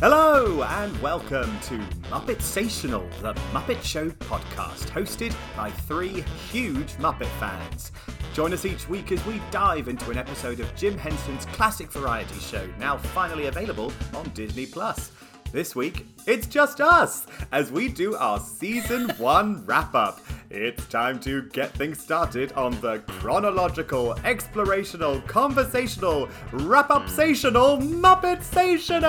Hello and welcome to Muppet Sational, the Muppet Show podcast, hosted by three huge Muppet fans. Join us each week as we dive into an episode of Jim Henson's classic variety show, now finally available on Disney Plus. This week, it's just us as we do our season one wrap up. It's time to get things started on the chronological, explorational, conversational, wrap up sational Muppet Sational!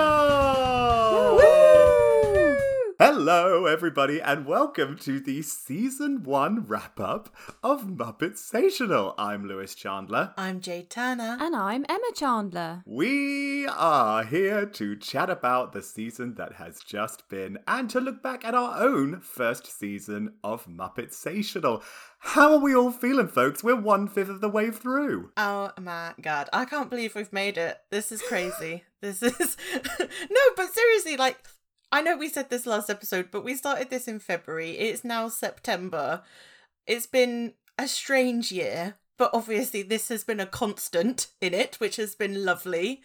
Hello, everybody, and welcome to the season one wrap up of Muppet Sational. I'm Lewis Chandler. I'm Jade Turner. And I'm Emma Chandler. We are here to chat about the season that has just been and to look back at our own first season of Muppet Sational. How are we all feeling, folks? We're one fifth of the way through. Oh my god, I can't believe we've made it. This is crazy. this is. no, but seriously, like, I know we said this last episode, but we started this in February. It's now September. It's been a strange year, but obviously this has been a constant in it, which has been lovely.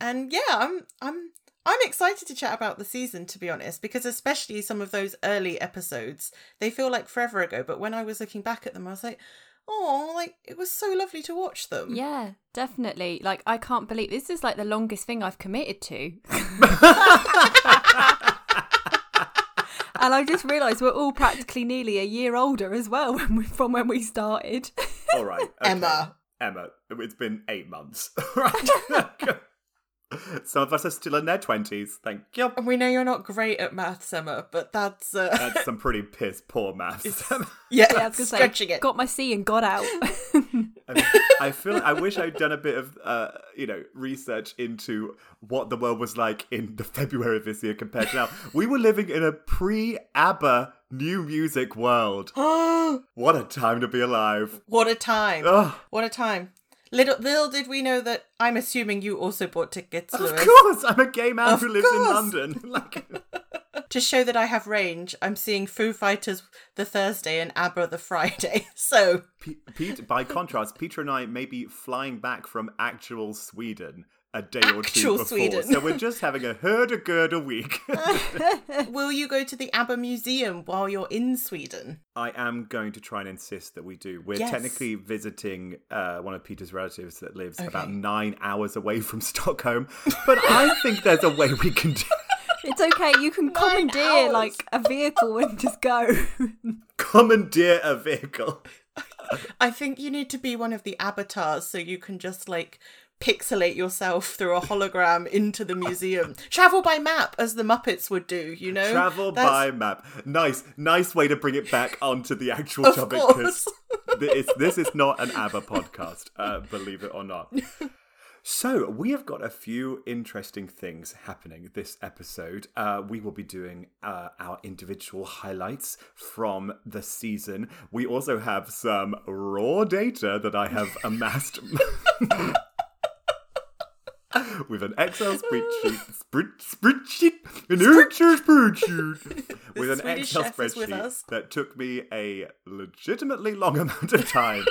And yeah, I'm I'm I'm excited to chat about the season to be honest, because especially some of those early episodes, they feel like forever ago, but when I was looking back at them, I was like, "Oh, like it was so lovely to watch them." Yeah, definitely. Like, I can't believe this is like the longest thing I've committed to. and I just realised we're all practically nearly a year older as well when we, from when we started. All right. okay. Emma. Emma, it's been eight months. right. Some of us are still in their 20s. Thank you. And we know you're not great at maths, Emma, but that's uh, That's some pretty piss poor maths. yeah, yeah, I was gonna say, it. got my C and got out. I, mean, I feel I wish I'd done a bit of uh, you know research into what the world was like in the February of this year compared to now. We were living in a pre-ABBA new music world. What a time to be alive! what a time! Ugh. What a time! Little little did we know that. I'm assuming you also bought tickets, Of Lewis. course, I'm a gay man Of who lives in. London. Like, To show that I have range, I'm seeing Foo Fighters the Thursday and ABBA the Friday. So Pe- Pete, by contrast, Peter and I may be flying back from actual Sweden a day or two Actual before, Sweden. so we're just having a hurdy-gurdy week. will you go to the ABBA museum while you're in Sweden? I am going to try and insist that we do. We're Yes. technically visiting uh, one of Peter's relatives that lives about nine hours away from Stockholm, but I think there's a way we can do. it's okay, you can commandeer hours. like a vehicle and just go. commandeer a vehicle. I think you need to be one of the avatars so you can just like pixelate yourself through a hologram into the museum. Travel by map as the Muppets would do, you know? Travel That's- by map. Nice, nice way to bring it back onto the actual Of topic. course. this, this is not an ABBA podcast, uh, believe it or not. So, we have got a few interesting things happening this episode. Uh, we will be doing uh, our individual highlights from the season. We also have some raw data that I have amassed. With an Excel spreadsheet, spread, spreadsheet, an Excel spreadsheet, with an Swedish Excel chef is with spreadsheet that took me a legitimately long amount of time.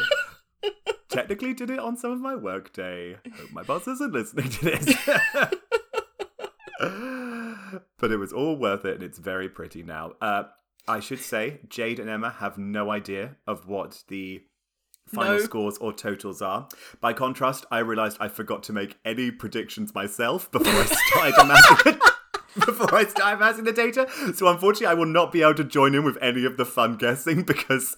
Technically, did it on some of my work day. Hope my boss isn't listening to this. but it was all worth it, and it's very pretty now. Uh, I should say, Jade and Emma have no idea of what the final No. scores or totals are. By contrast, I realised I forgot to make any predictions myself before I started amassing it. Before I start amassing the data, so unfortunately, I will not be able to join in with any of the fun guessing because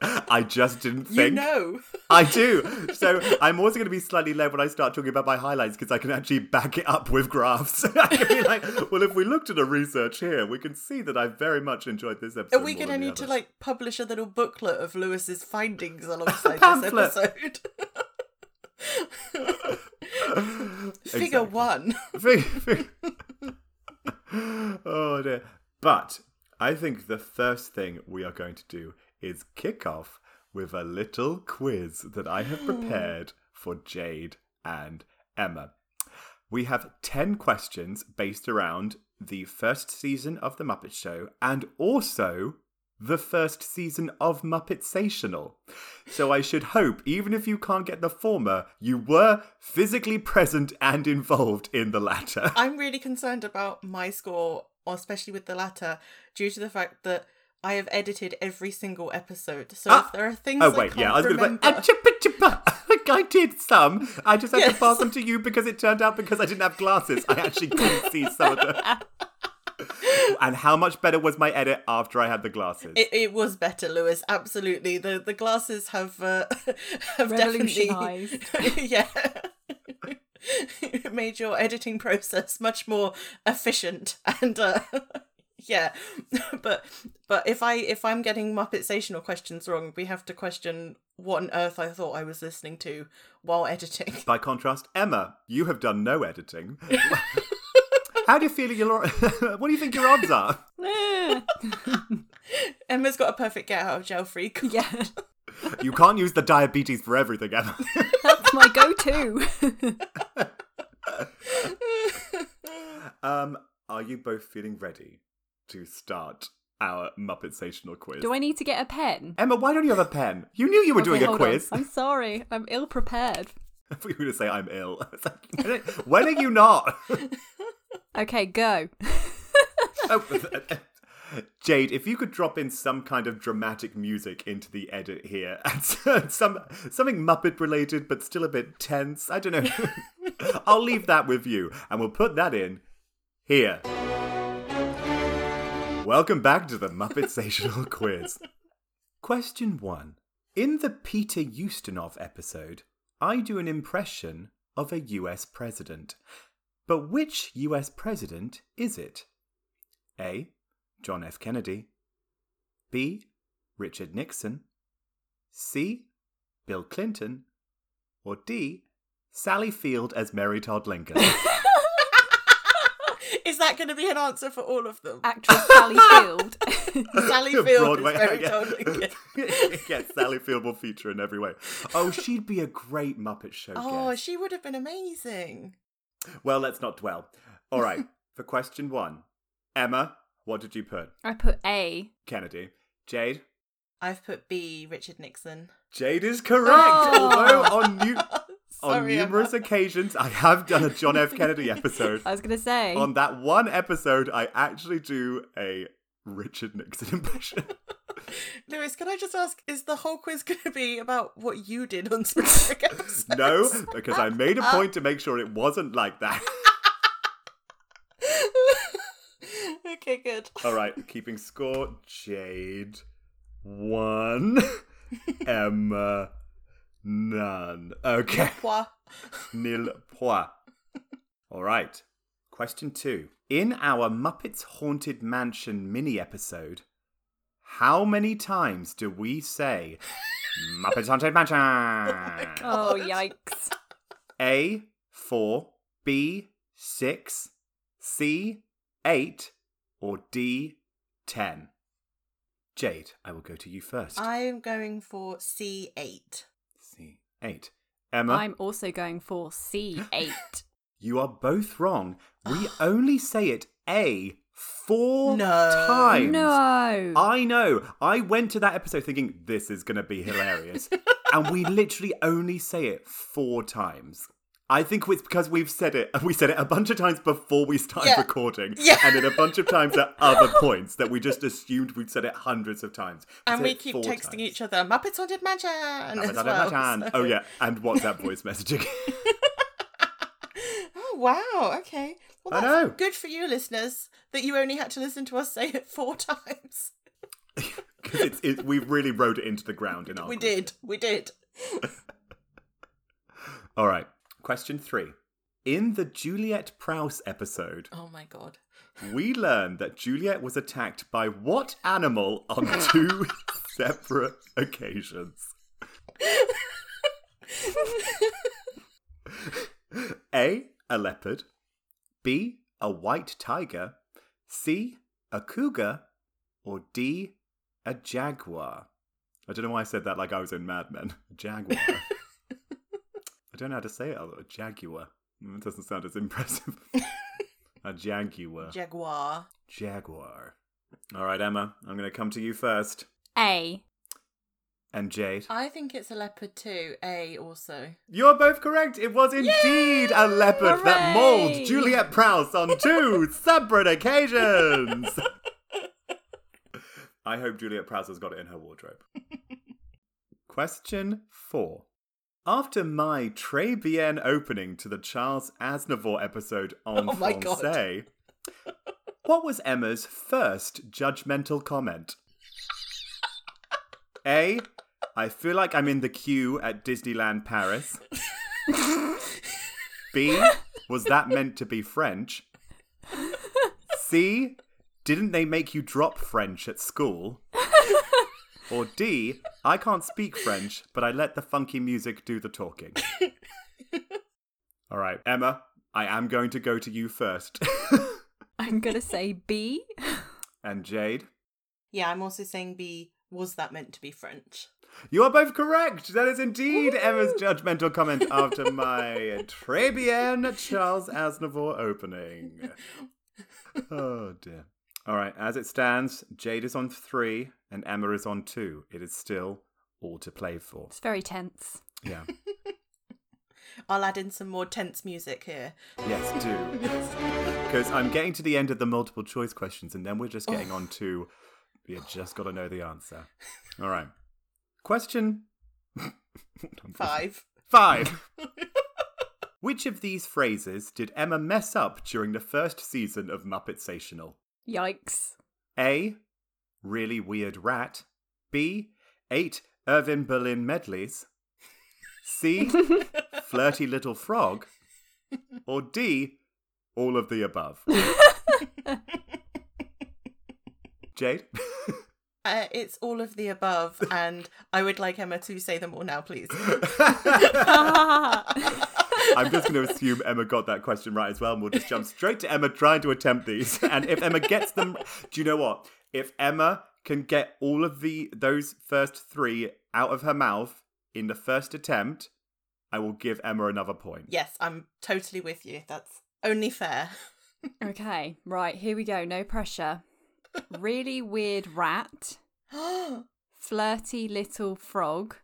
I just didn't think. You know. I do. So I'm also going to be slightly led when I start talking about my highlights because I can actually back it up with graphs. I can be like, well, if we looked at the research here, we can see that I very much enjoyed this episode. Are we going to need to like publish a little booklet of Lewis's findings alongside this episode? Figure Exactly. one. Oh dear. But I think the first thing we are going to do is kick off with a little quiz that I have hmm. prepared for Jade and Emma. We have 10 questions based around the first season of The Muppet Show and also the first season of Muppetsational. So I should hope, even if you can't get the former, you were physically present and involved in the latter. I'm really concerned about my score, especially with the latter, due to the fact that I have edited every single episode. So Ah! if there are things Oh I wait, can't yeah, I was going to say, like I did some. I just had to pass them to you because it turned out because I didn't have glasses, I actually couldn't see some of them. and how much better was my edit after I had the glasses? It, it was better, Lewis. Absolutely. The the glasses have uh, have definitely yeah. It made your editing process much more efficient and uh yeah. But but if I if I'm getting muppet stational questions wrong, we have to question what on earth I thought I was listening to while editing. By contrast, Emma, you have done no editing. How do you feel your what do you think your odds are? Emma's got a perfect get out of jail free card. yeah, You can't use the diabetes for everything, Emma. that's my go-to. um, are you both feeling ready to start our Muppetsational quiz? Do I need to get a pen? Emma, why don't you have a pen? You knew you were Okay, doing a hold on. quiz. I'm sorry. I'm ill prepared. I thought you were going to say I'm ill. It's like, when are you not? Okay, go. Oh, uh, Jade, if you could drop in some kind of dramatic music into the edit here, and some something Muppet related, but still a bit tense. I don't know. I'll leave that with you, and we'll put that in here. Welcome back to the Muppet Muppetsational quiz. Question one: In the Peter Ustinov episode, I do an impression of a U.S. president. But which US president is it? A. John F. Kennedy. B. Richard Nixon. C. Bill Clinton. Or D. Sally Field as Mary Todd Lincoln. Is that going to be an answer for all of them? Actress Sally Field. Sally Field Broadway, is very yeah. totally yes, Sally Field will feature in every way. Oh, she'd be a great Muppet Show Oh, guest. she would have been amazing. Well, let's not dwell. All right, for question one, Emma, what did you put? I put A. Kennedy. Jade. I've put B, Richard Nixon. Jade is correct. Oh. Although on new on numerous Emma. occasions I have done a John F. Kennedy episode. I was gonna say. on that one episode, I actually do a Richard Nixon impression. Lewis, can I just ask, is the whole quiz going to be about what you did on specific episodes? no, because I made a point to make sure it wasn't like that. okay, good. All right, keeping score. Jade one, Emma none. Okay. Quoi? Nil point. All right. Question two. In our Muppets Haunted Mansion mini episode, how many times do we say Muppets Haunted Mansion? oh yikes! A, 4, B, 6, C, 8, or D, 10? Jade, I will go to you first. I am going for C8. C, 8. Emma? I'm also going for C eight. You are both wrong. We only say it A four No. times. no. I know. I went to that episode thinking this is going to be hilarious. and we literally only say it four times. I think it's because we've said it. We said it a bunch of times before we started Yeah. recording, Yeah. and then a bunch of times at other points that we just assumed we'd said it hundreds of times. And we keep texting times. each other, Muppets Haunted Mansion! Muppets as Haunted well, Mansion. so- Oh yeah, and WhatsApp voice messaging. Wow, okay. Well, I that's know. good for you, listeners, that you only had to listen to us say it four times. Because it, we really rode it into the ground in our We did, we did. All right. Question three. In the Juliet Prowse episode, Oh my god. we learn that Juliet was attacked by what animal on two separate occasions? A. A leopard. B. A white tiger. C. A cougar. Or D. A jaguar. I don't know why I said that like I was in Mad Men. Jaguar. I don't know how to say it. A jaguar. Mm, It doesn't sound as impressive. a jaguar. Jaguar. Jaguar. All right, Emma, I'm going to come to you first. A. And Jade. I think it's a leopard too. A also. You're both correct. It was indeed a leopard that mauled Juliet Prowse on two separate occasions. I hope Juliet Prowse has got it in her wardrobe. Question four. After my Très Bien opening to the Charles Aznavour episode on Oh Francais, what was Emma's first judgmental comment? A. I feel like I'm in the queue at Disneyland Paris. B. Was that meant to be French? C. Didn't they make you drop French at school? Or D. I can't speak French, but I let the funky music do the talking. All right, Emma, I am going to go to you first. I'm going to say B. and Jade, Yeah, I'm also saying B. Was that meant to be French? You are both correct. That is indeed Emma's judgmental comment after my Très bien Charles Aznavour opening. Oh dear. All right, as it stands, Jade is on three and Emma is on two. It is still all to play for. It's very tense. Yeah. I'll add in some more tense music here. Yes, do. Because I'm getting to the end of the multiple choice questions and then we're just getting oh. on to you just got to know the answer. All right. Question Five. Five. Which of these phrases did Emma mess up during the first season of Muppet Muppetsational? Yikes. A. Really weird rat. B. Eight Irving Berlin medleys. C. Flirty little frog. Or D. All of the above. Jade? Uh, it's all of the above, and I would like Emma to say them all now, please. I'm just going to assume Emma got that question right as well, and we'll just jump straight to Emma trying to attempt these. And if Emma gets them, do you know what? If Emma can get all of the those first three out of her mouth in the first attempt, I will give Emma another point. yes, I'm totally with you. That's only fair. okay, right, here we go. No pressure. Really weird rat, flirty little frog,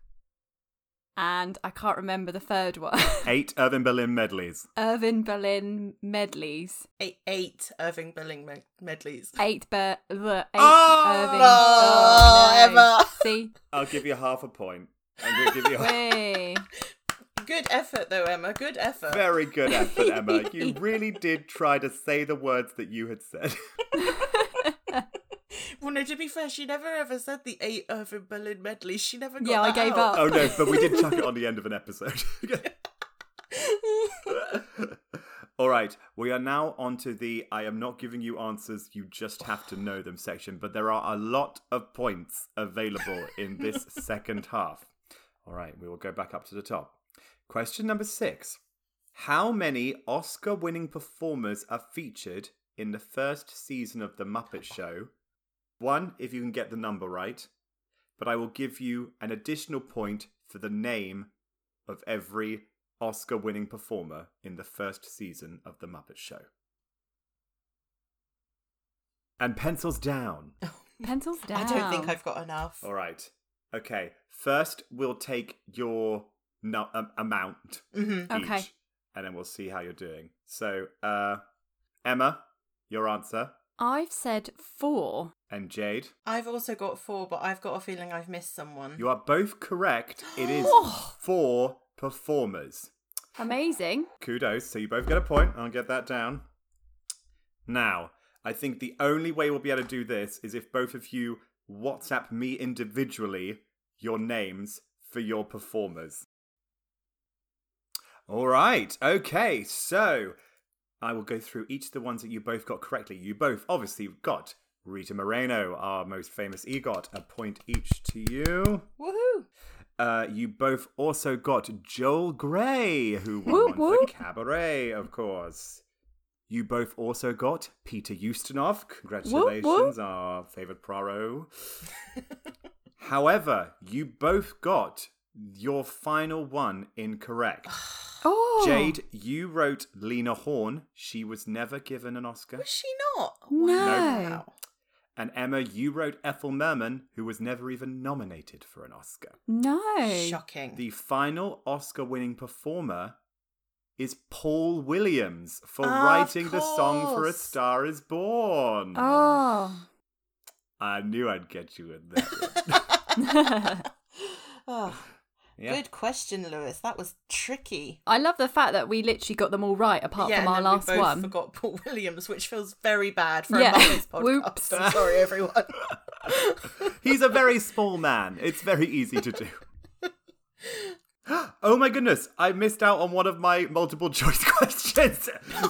and I can't remember the third one. Eight Irving Berlin medleys. Irving Berlin medleys. eight, eight Irving Berlin med- medleys. Eight, Ber- the eight Oh! Irving. Oh, no. Emma. See? I'll give you half a point. I'm going to give you a Good effort, though, Emma. Good effort. very good effort, Emma. You really did try to say the words that you had said. Well, no, to be fair, she never ever said the eight Irving Berlin medleys. She never got Yeah, I gave out. up. oh no, but we did chuck it on the end of an episode. All right, we are now on to the I am not giving you answers, you just have to know them section, but there are a lot of points available in this second half. All right, we will go back up to the top. Question number six How many Oscar winning performers are featured in the first season of The Muppet Show? One, if you can get the number right, but I will give you an additional point for the name of every Oscar winning performer in the first season of The Muppet Show. And pencils down. Pencils down. I don't think I've got enough. All right. Okay. First, we'll take your no- um, amount hmm each, Okay. and then we'll see how you're doing. So, uh, Emma, your answer, I've said four. And Jade, I've also got four, but I've got a feeling I've missed someone. you are both correct. It is four performers. Amazing. Kudos. So you both get a point. I'll get that down. Now, I think the only way we'll be able to do this is if both of you WhatsApp me individually your names for your performers. All right. Okay. So I will go through each of the ones that you both got correctly. You both obviously got Rita Moreno, our most famous EGOT. A point each to you. Woohoo! Uh, you both also got Joel Grey, who won Whoop, whoop. for Cabaret, of course. You both also got Peter Ustinov. Congratulations, our favourite Poirot. However, you both got your final one incorrect. Oh. Jade, you wrote Lena Horne. She was never given an Oscar. Was she not? No. Wow. And Emma, you wrote Ethel Merman, who was never even nominated for an Oscar. No. Shocking. The final Oscar winning performer is Paul Williams for ah, Of writing the song for A. Star is Born. Oh. I knew I'd get you in there. Oh, yeah. Good question, Lewis. That was tricky. I love the fact that we literally got them all right apart yeah, from our last we both one. forgot Paul Williams, which feels very bad for Yeah. a Muppets podcast. Whoops. I'm sorry, everyone. He's a very small man. It's very easy to do. Oh my goodness, I missed out on one of my multiple choice questions.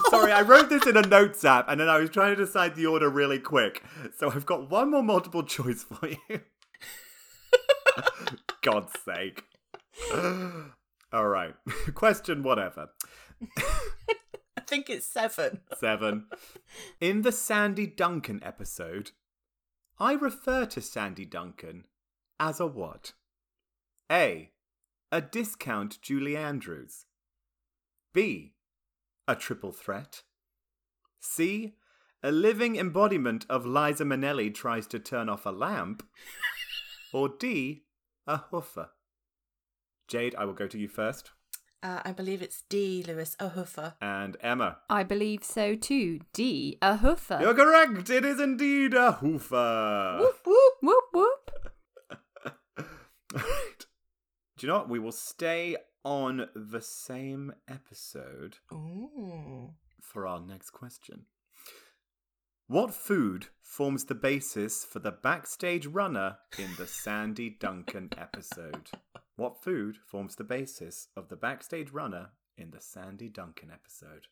Sorry, I wrote this in a notes app and then I was trying to decide the order really quick. So I've got one more multiple choice for you. God's sake. All right. Question whatever. I think it's seven. Seven. In the Sandy Duncan episode, I refer to Sandy Duncan as a what? A. A discount Julie Andrews. B. A triple threat. C. A living embodiment of Liza Minnelli tries to turn off a lamp. Or D. A hoofer. Jade, I will go to you first. Uh, I believe it's D, Lewis. A hoofer. And Emma. I believe so too. D. A hoofer. You're correct. It is indeed a hoofer. Whoop, whoop. Whoop whoop. Alright. Do you know what? We will stay on the same episode Ooh. for our next question. What food forms the basis for the backstage runner in the Sandy Duncan episode? What food forms the basis of the backstage runner in the Sandy Duncan episode?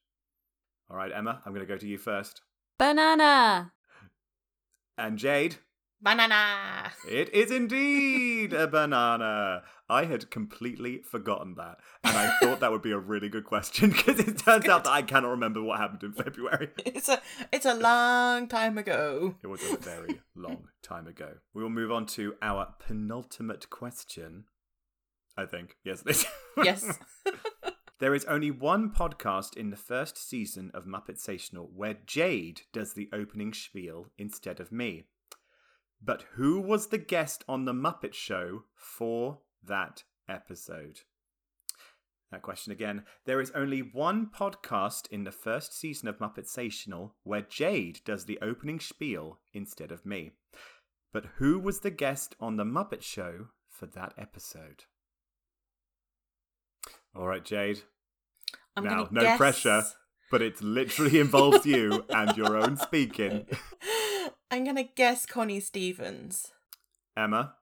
All right, Emma, I'm going to go to you first. Banana. And Jade, Banana. It is indeed a banana. I had completely forgotten that. And I thought that would be a really good question because it turns out that I cannot remember what happened in February. It's a it's a long time ago. It was a very long time ago. We will move on to our penultimate question. I think. Yes. Yes. There is only one podcast in the first season of Muppet Sational where Jade does the opening spiel instead of me. But who was the guest on The Muppet Show for that episode? That question again. There is only one podcast in the first season of Muppet Sational where Jade does the opening spiel instead of me. But who was the guest on The Muppet Show for that episode? All right, Jade. I'm now, no guess- pressure, but it literally involves you and your own speaking. I'm gonna guess Connie Stevens. Emma,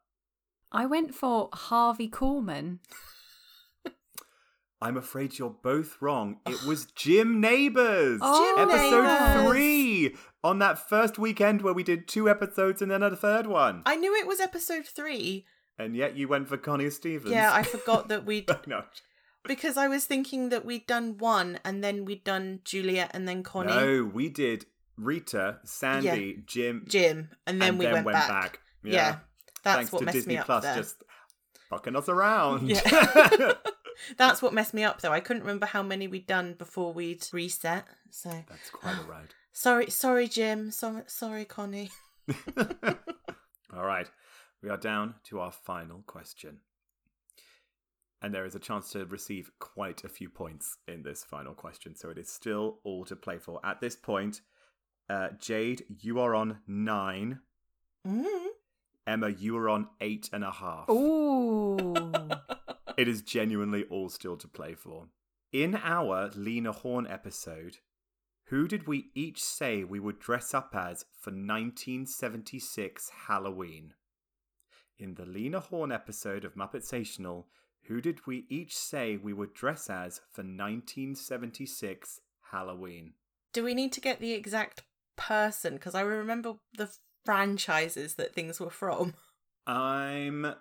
I went for Harvey Korman. I'm afraid you're both wrong. It was Jim Nabors. Oh, Jim episode Nabors. three on that first weekend where we did two episodes and then a third one. I knew it was episode three. And yet you went for Connie Stevens. Yeah, I forgot that we'd no. Because I was thinking that we'd done one and then we'd done Juliet and then Connie, No, we did Rita, Sandy, Jim, Jim, and then and we then went, went back. Yeah. Yeah, that's Thanks what to messed Disney me up Plus there. just fucking us around. Yeah. That's what messed me up though. I couldn't remember how many we'd done before we'd reset. So That's quite a ride. sorry, sorry, Jim. Sorry, sorry, Connie. All right, we are down to our final question. And there is a chance to receive quite a few points in this final question, so it is still all to play for. At this point, uh, Jade, you are on nine. Mm. Emma, you are on eight and a half. Ooh. It is genuinely all still to play for. In our Lena Horne episode, who did we each say we would dress up as for 1976 Halloween? In the Lena Horne episode of Muppet Sational, who did we each say we would dress as for 1976 Halloween? Do we need to get the exact person? Because I remember the franchises that things were from. I'm.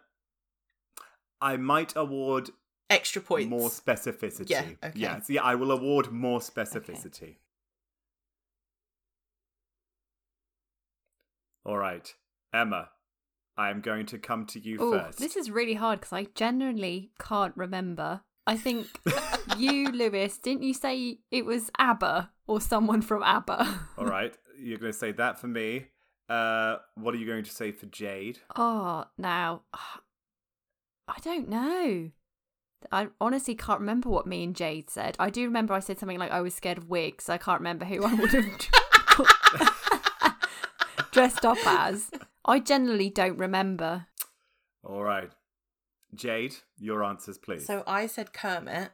I might award Extra points. more specificity. Yeah, okay. Yes, yeah, I will award more specificity. All right, Emma, I am going to come to you Ooh, first. this is really hard because I genuinely can't remember. I think you, Lewis, didn't you say it was ABBA or someone from ABBA? All right, you're going to say that for me, Uh, what are you going to say for Jade? Oh, now I don't know. I honestly can't remember what me and Jade said. I do remember I said something like I was scared of wigs. I can't remember who I would have dressed up as. I generally don't remember. All right. Jade, your answers, please. So I said Kermit.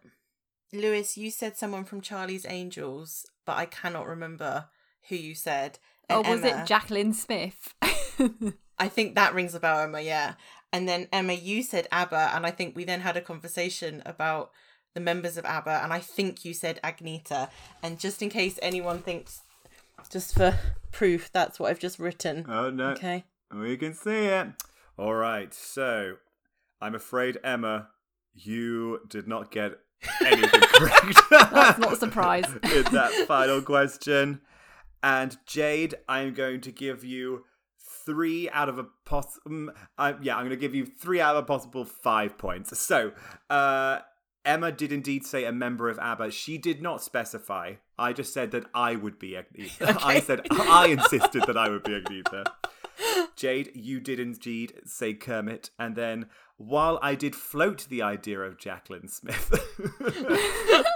Lewis, you said someone from Charlie's Angels, but I cannot remember who you said. oh, was Emma- it Jaclyn Smith? I think that rings a bell, Emma, yeah. And then Emma, you said ABBA, and I think we then had a conversation about the members of ABBA, and I think you said Agnetha. And just in case anyone thinks, just for proof, that's what I've just written. oh, no. Okay. We can see it. All right. So, I'm afraid, Emma, you did not get anything correct. That's not a surprise. in that final question. And Jade, I'm going to give you three out of a possible. I yeah, I'm going to give you three out of a possible five points. So, uh, Emma did indeed say a member of ABBA. She did not specify. I just said that I would be Agnetha. I said I insisted that I would be Agnetha. Jade, you did indeed say Kermit, and then while I did float the idea of Jaclyn Smith,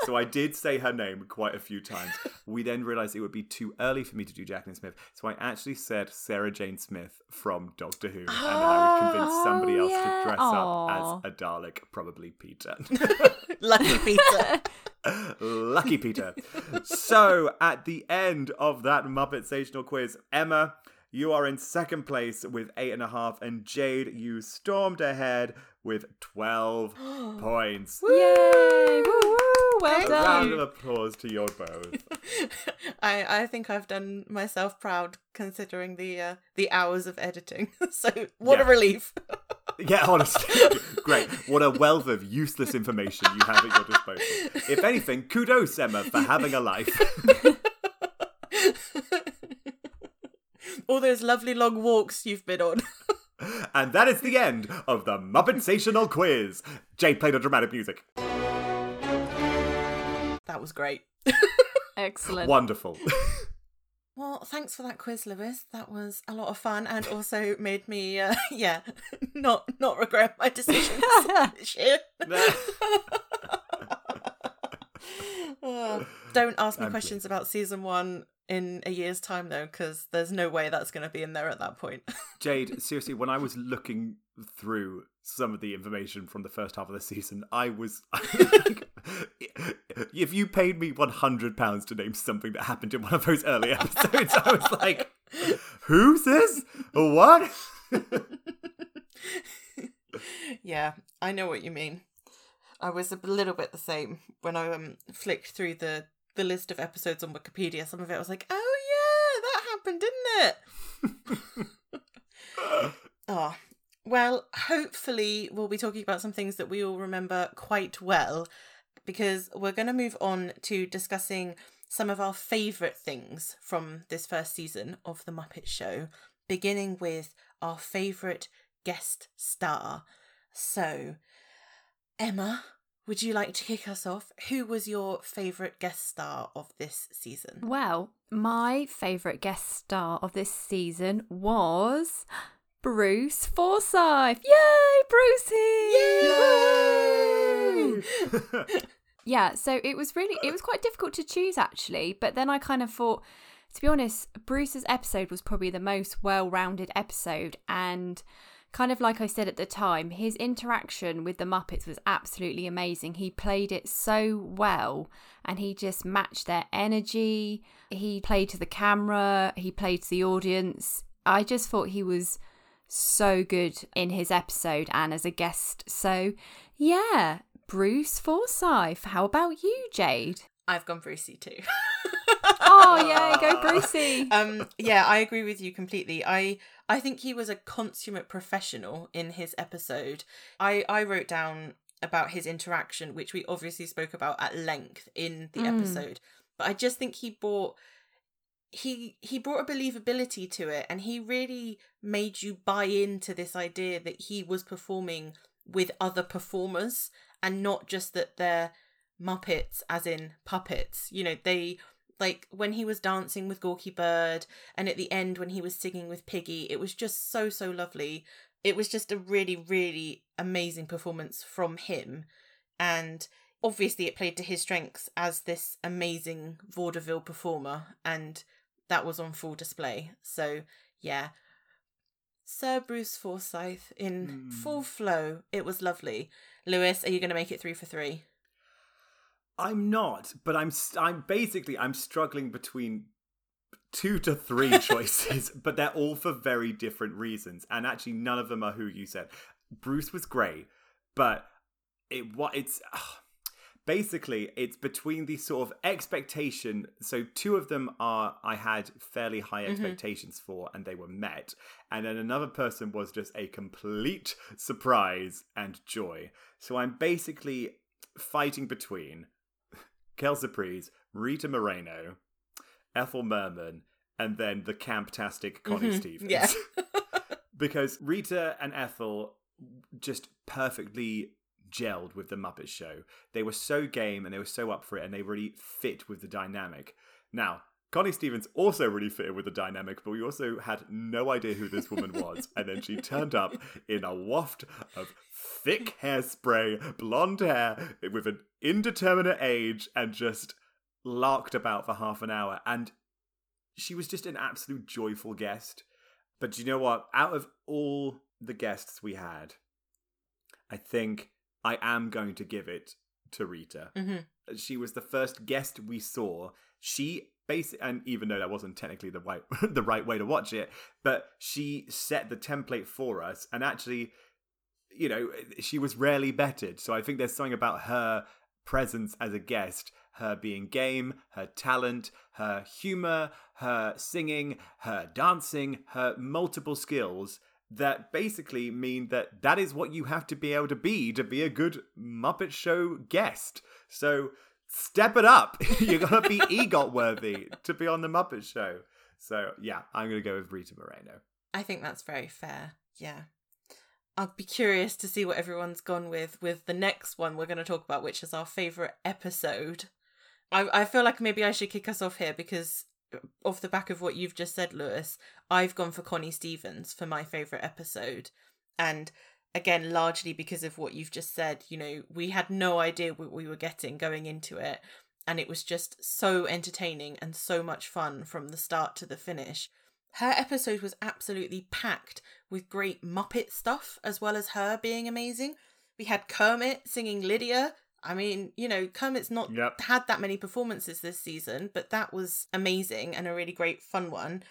so I did say her name quite a few times. We then realised it would be too early for me to do Jaclyn Smith, so I actually said Sarah Jane Smith from Doctor Who, and I would convince somebody oh, else yeah. to dress Aw. up as a Dalek, probably Peter. Lucky Peter. Lucky Peter. so, at the end of that Muppet Sational quiz, Emma, you are in second place with eight and a half, and Jade, you stormed ahead with 12 points. Yay! Woo woo! Well A done. round of applause to your both. I I think I've done myself proud considering the uh, the hours of editing. so what Yeah. a relief. Yeah, honestly. Great. What a wealth of useless information you have at your disposal. If anything, kudos, Emma, for having a life. All those lovely long walks you've been on. And that is the end of the Muppet Sational quiz. Jay played a dramatic music. that was great. Excellent. Wonderful. Well, thanks for that quiz, Lewis. That was a lot of fun and also made me, uh, yeah, not not regret my decisions this year. Oh, don't ask me I'm questions about season one in a year's time, though, because there's no way that's going to be in there at that point. Jade, seriously, when I was looking through some of the information from the first half of the season, I was. if you paid me £100 to name something that happened in one of those early episodes, I was like, who's this? What? yeah, I know what you mean. I was a little bit the same when I um, flicked through the, the list of episodes on Wikipedia. Some of it I was like, oh yeah, that happened, didn't it? oh, well, hopefully we'll be talking about some things that we all remember quite well because we're going to move on to discussing some of our favourite things from this first season of The Muppet Show, beginning with our favourite guest star. So, Emma, would you like to kick us off? Who was your favourite guest star of this season? Well, my favourite guest star of this season was Bruce Forsyth. Yay, Brucey! Yeah, so it was really it was quite difficult to choose actually, but then I kind of thought to be honest, Bruce's episode was probably the most well-rounded episode and kind of like I said at the time, his interaction with the Muppets was absolutely amazing. He played it so well and he just matched their energy. He played to the camera, he played to the audience. I just thought he was so good in his episode and as a guest. So, yeah, Bruce Forsyth. How about you, Jade? I've gone Brucey too. Oh, yeah, go Brucey. um yeah i agree with you completely i i think he was a consummate professional in his episode i i wrote down about his interaction which we obviously spoke about at length in the Mm. episode but i just think he brought he he brought a believability to it and he really made you buy into this idea that he was performing with other performers and not just that they're muppets as in puppets you know they like when he was dancing with Gawky Bird and at the end when he was singing with Piggy, it was just so, so lovely. It was just a really, really amazing performance from him. And obviously, it played to his strengths as this amazing vaudeville performer, and that was on full display. So, yeah. Sir Bruce Forsyth in Hmm. full flow. It was lovely. Lewis, are you going to make it three for three? I'm not, but I'm st- I'm basically I'm struggling between two to three choices, but they're all for very different reasons, and actually none of them are who you said. Bruce was great, but it what it's basically it's between the sort of expectation. So two of them are I had fairly high mm-hmm. expectations for, and they were met, and then another person was just a complete surprise and joy. So I'm basically fighting between Kel Surprise, Rita Moreno, Ethel Merman, and then the camptastic Connie Mhm, Stevens. yeah. because Rita and Ethel just perfectly gelled with the Muppet Show. They were so game and they were so up for it, and they really fit with the dynamic. Now, Connie Stevens also really fitted with the dynamic, but we also had no idea who this woman was. and then she turned up in a waft of thick hairspray, blonde hair, with an indeterminate age, and just larked about for half an hour. And she was just an absolute joyful guest. But do you know what? Out of all the guests we had, I think I am going to give it to Rita. hmm She was the first guest we saw. She basically, and even though that wasn't technically the right the right way to watch it, but she set the template for us. And actually, you know, she was rarely bettered. So I think there's something about her presence as a guest, her being game, her talent, her humor, her singing, her dancing, her multiple skills that basically mean that that is what you have to be able to be to be a good Muppet Show guest. So step it up. You're going to be EGOT worthy to be on the Muppet Show. So yeah, I'm going to go with Rita Moreno. I think that's very fair. Yeah. I'll be curious to see what everyone's gone with with the next one we're going to talk about, which is our favourite episode. I, I feel like maybe I should kick us off here because, uh, off the back of what you've just said, Lewis, I've gone for Connie Stevens for my favourite episode. And again, largely because of what you've just said, you know, we had no idea what we were getting going into it. And it was just so entertaining and so much fun from the start to the finish her episode was absolutely packed with great Muppet stuff, as well as her being amazing. We had Kermit singing Lydia. I mean, you know, Kermit's not Yep. had that many performances this season, but that was amazing and a really great fun one.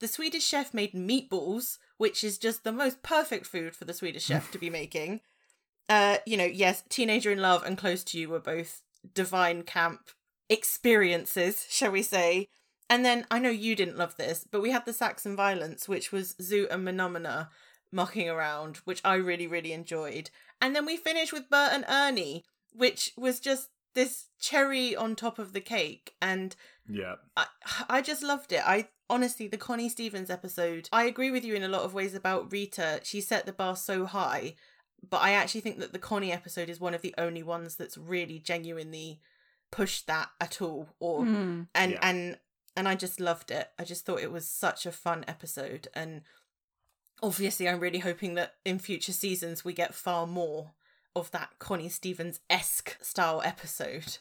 The Swedish chef made meatballs, which is just the most perfect food for the Swedish chef to be making. Uh, you know, yes, Teenager in Love and Close to You were both divine camp experiences, shall we say. And then I know you didn't love this, but we had the Saxon Violence, which was Zoot and Mahna Mahna mucking around, which I really, really enjoyed. And then we finished with Bert and Ernie, which was just this cherry on top of the cake. And Yeah. I, I just loved it. I honestly, the Connie Stevens episode, I agree with you in a lot of ways about Rita. She set the bar so high, but I actually think that the Connie episode is one of the only ones that's really genuinely pushed that at all. Or Hmm. and Yeah. and and I just loved it. I just thought it was such a fun episode, and obviously, I'm really hoping that in future seasons we get far more of that Connie Stevens esque style episode.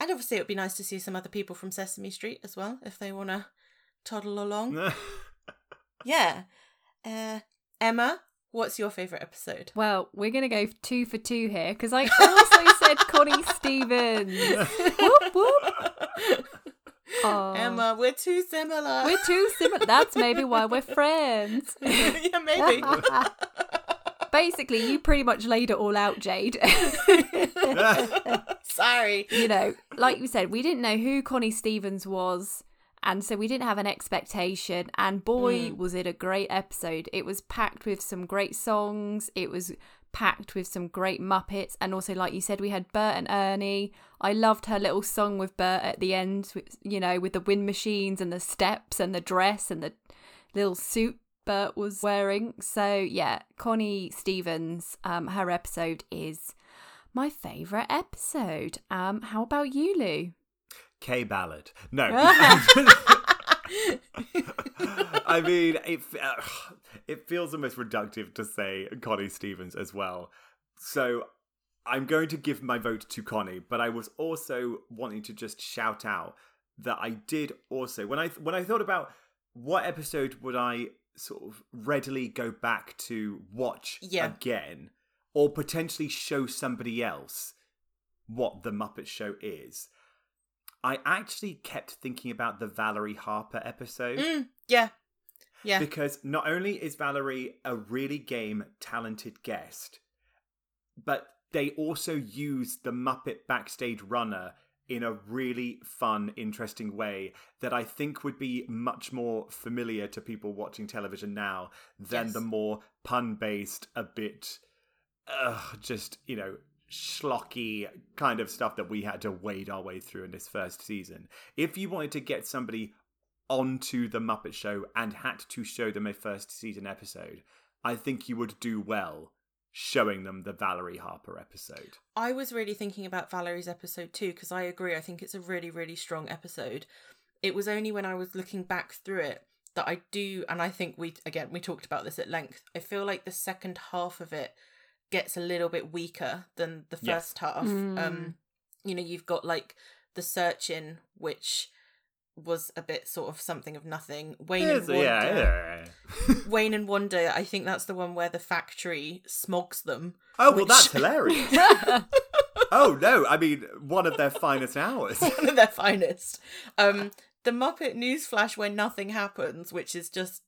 And obviously, it would be nice to see some other people from Sesame Street as well if they want to toddle along. yeah. Uh, Emma, what's your favorite episode? Well, we're going to go two for two here because I also said Connie Stevens. whoop, whoop. Oh. Emma, we're too similar. We're too similar. That's maybe why we're friends. yeah, maybe. Basically, you pretty much laid it all out, Jade. Sorry. you know, like you said, we didn't know who Connie Stevens was. And so we didn't have an expectation. And boy, Mm. was it a great episode. It was packed with some great songs. It was packed with some great Muppets. And also, like you said, we had Bert and Ernie. I loved her little song with Bert at the end, with- you know, with the wind machines and the steps and the dress and the little suit Bert was wearing. So, yeah, Connie Stevens, um, her episode is my favourite episode. Um, how about you, Lou? Kaye Ballard. No. I mean, it uh, it feels almost reductive to say Connie Stevens as well. So I'm going to give my vote to Connie, but I was also wanting to just shout out that I did also when I when I thought about what episode would I sort of readily go back to watch Yeah. again or potentially show somebody else what the Muppet Show is. I actually kept thinking about the Valerie Harper episode Mm, yeah. Yeah. because not only is Valerie a really game talented guest, but they also use the Muppet backstage runner in a really fun, interesting way that I think would be much more familiar to people watching television now than Yes. the more pun based, a bit uh, just, you know, schlocky kind of stuff that we had to wade our way through in this first season. If you wanted to get somebody onto the Muppet Show and had to show them a first season episode, I think you would do well showing them the Valerie Harper episode. I was really thinking about Valerie's episode too because I agree. I think it's a really, really strong episode. It was only when I was looking back through it that I do, and I think we again we talked about this at length. I feel like the second half of it gets a little bit weaker than the Yes. first half. Mm. Um, you know, you've got like the search in, which was a bit sort of something of nothing. Wayne and Yes, Wanda. yeah, yeah. Wayne and Wanda. I think that's the one where the factory smogs them. Oh, well, Which- that's hilarious. oh, no. I mean, one of their finest hours. one of their finest. Um, the Muppet Newsflash where nothing happens, which is just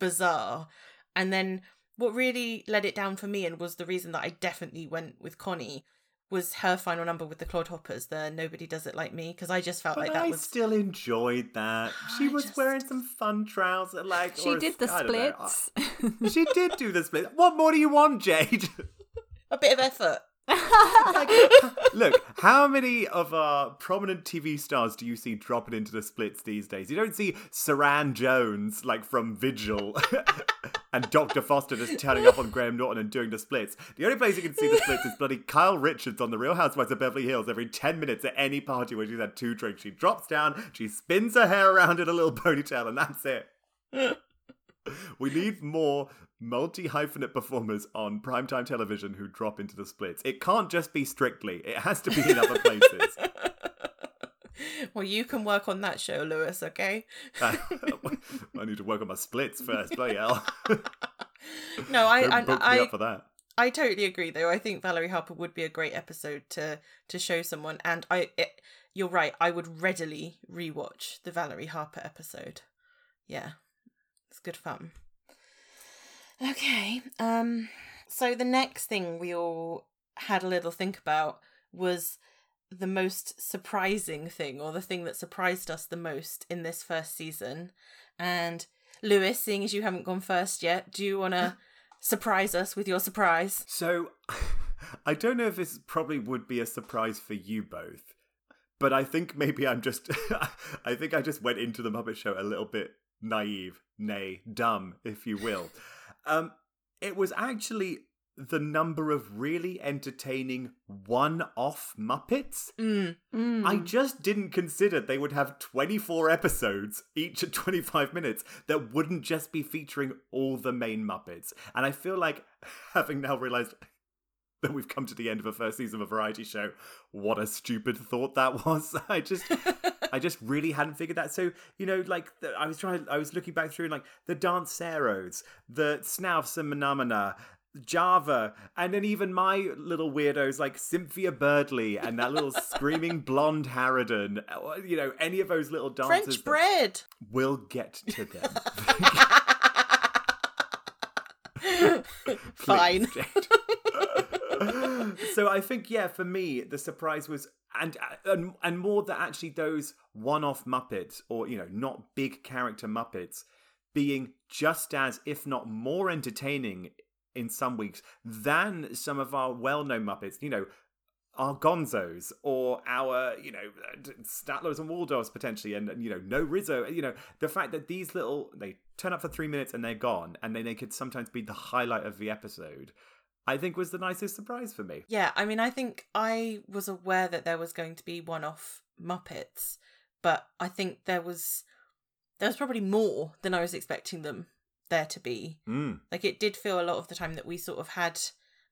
bizarre. And then what really let it down for me and was the reason that I definitely went with Connie was her final number with the Clodhoppers, the Nobody Does It Like Me, because I just felt But like that I was still enjoyed that. She I was just- wearing some fun trousers, like she or a- did the I don't know. splits. she did do the splits. What more do you want, Jade? a bit of effort. Look, how many of our prominent TV stars do you see dropping into the splits these days? You don't see Suranne Jones, like from Vigil, and Dr. Foster just turning up on Graham Norton and doing the splits. The only place you can see the splits is bloody Kyle Richards on The Real Housewives of Beverly Hills every 10 minutes at any party where she's had two drinks. She drops down, she spins her hair around in a little ponytail, and that's it. We need more multi hyphenate performers on primetime television who drop into the splits. It can't just be strictly, it has to be in other places. well, you can work on that show, Lewis, okay? Uh, I need to work on my splits first, bloody hell. No, I Don't I, book me I, up for that. I totally agree though. I think Valerie Harper would be a great episode to to show someone and I it, you're right, I would readily rewatch the Valerie Harper episode. Yeah. Good fun. Okay. Um so the next thing we all had a little think about was the most surprising thing or the thing that surprised us the most in this first season. And Lewis, seeing as you haven't gone first yet, do you want to surprise us with your surprise? So, I don't know if this probably would be a surprise for you both, but I think maybe I'm just, I think I just went into the Muppet Show a little bit naive, nay, dumb, if you will. Um, it was actually the number of really entertaining one-off Muppets. Mm. Mm. I just didn't consider they would have 24 episodes, each at 25 minutes, that wouldn't just be featuring all the main Muppets. And I feel like, having now realized that we've come to the end of a first season of a variety show, what a stupid thought that was. I just. I just really hadn't figured that. So you know, like the, I was trying, I was looking back through like the Danceros, the Snouts and Mahna Mahna, Java, and then even my little weirdos like Cynthia Birdley and that little screaming blonde Harridan. You know, any of those little dancers. French bread. We'll get to them. Fine. So I think yeah, for me the surprise was and and and more that actually those one-off Muppets or you know not big character Muppets being just as if not more entertaining in some weeks than some of our well-known Muppets. You know. Our Gonzos or our, you know, Statlers and Waldorfs potentially, and you know, no Rizzo. You know, the fact that these little they turn up for three minutes and they're gone, and then they could sometimes be the highlight of the episode. I think was the nicest surprise for me. Yeah, I mean, I think I was aware that there was going to be one off Muppets, but I think there was there was probably more than I was expecting them there to be. Mm. Like it did feel a lot of the time that we sort of had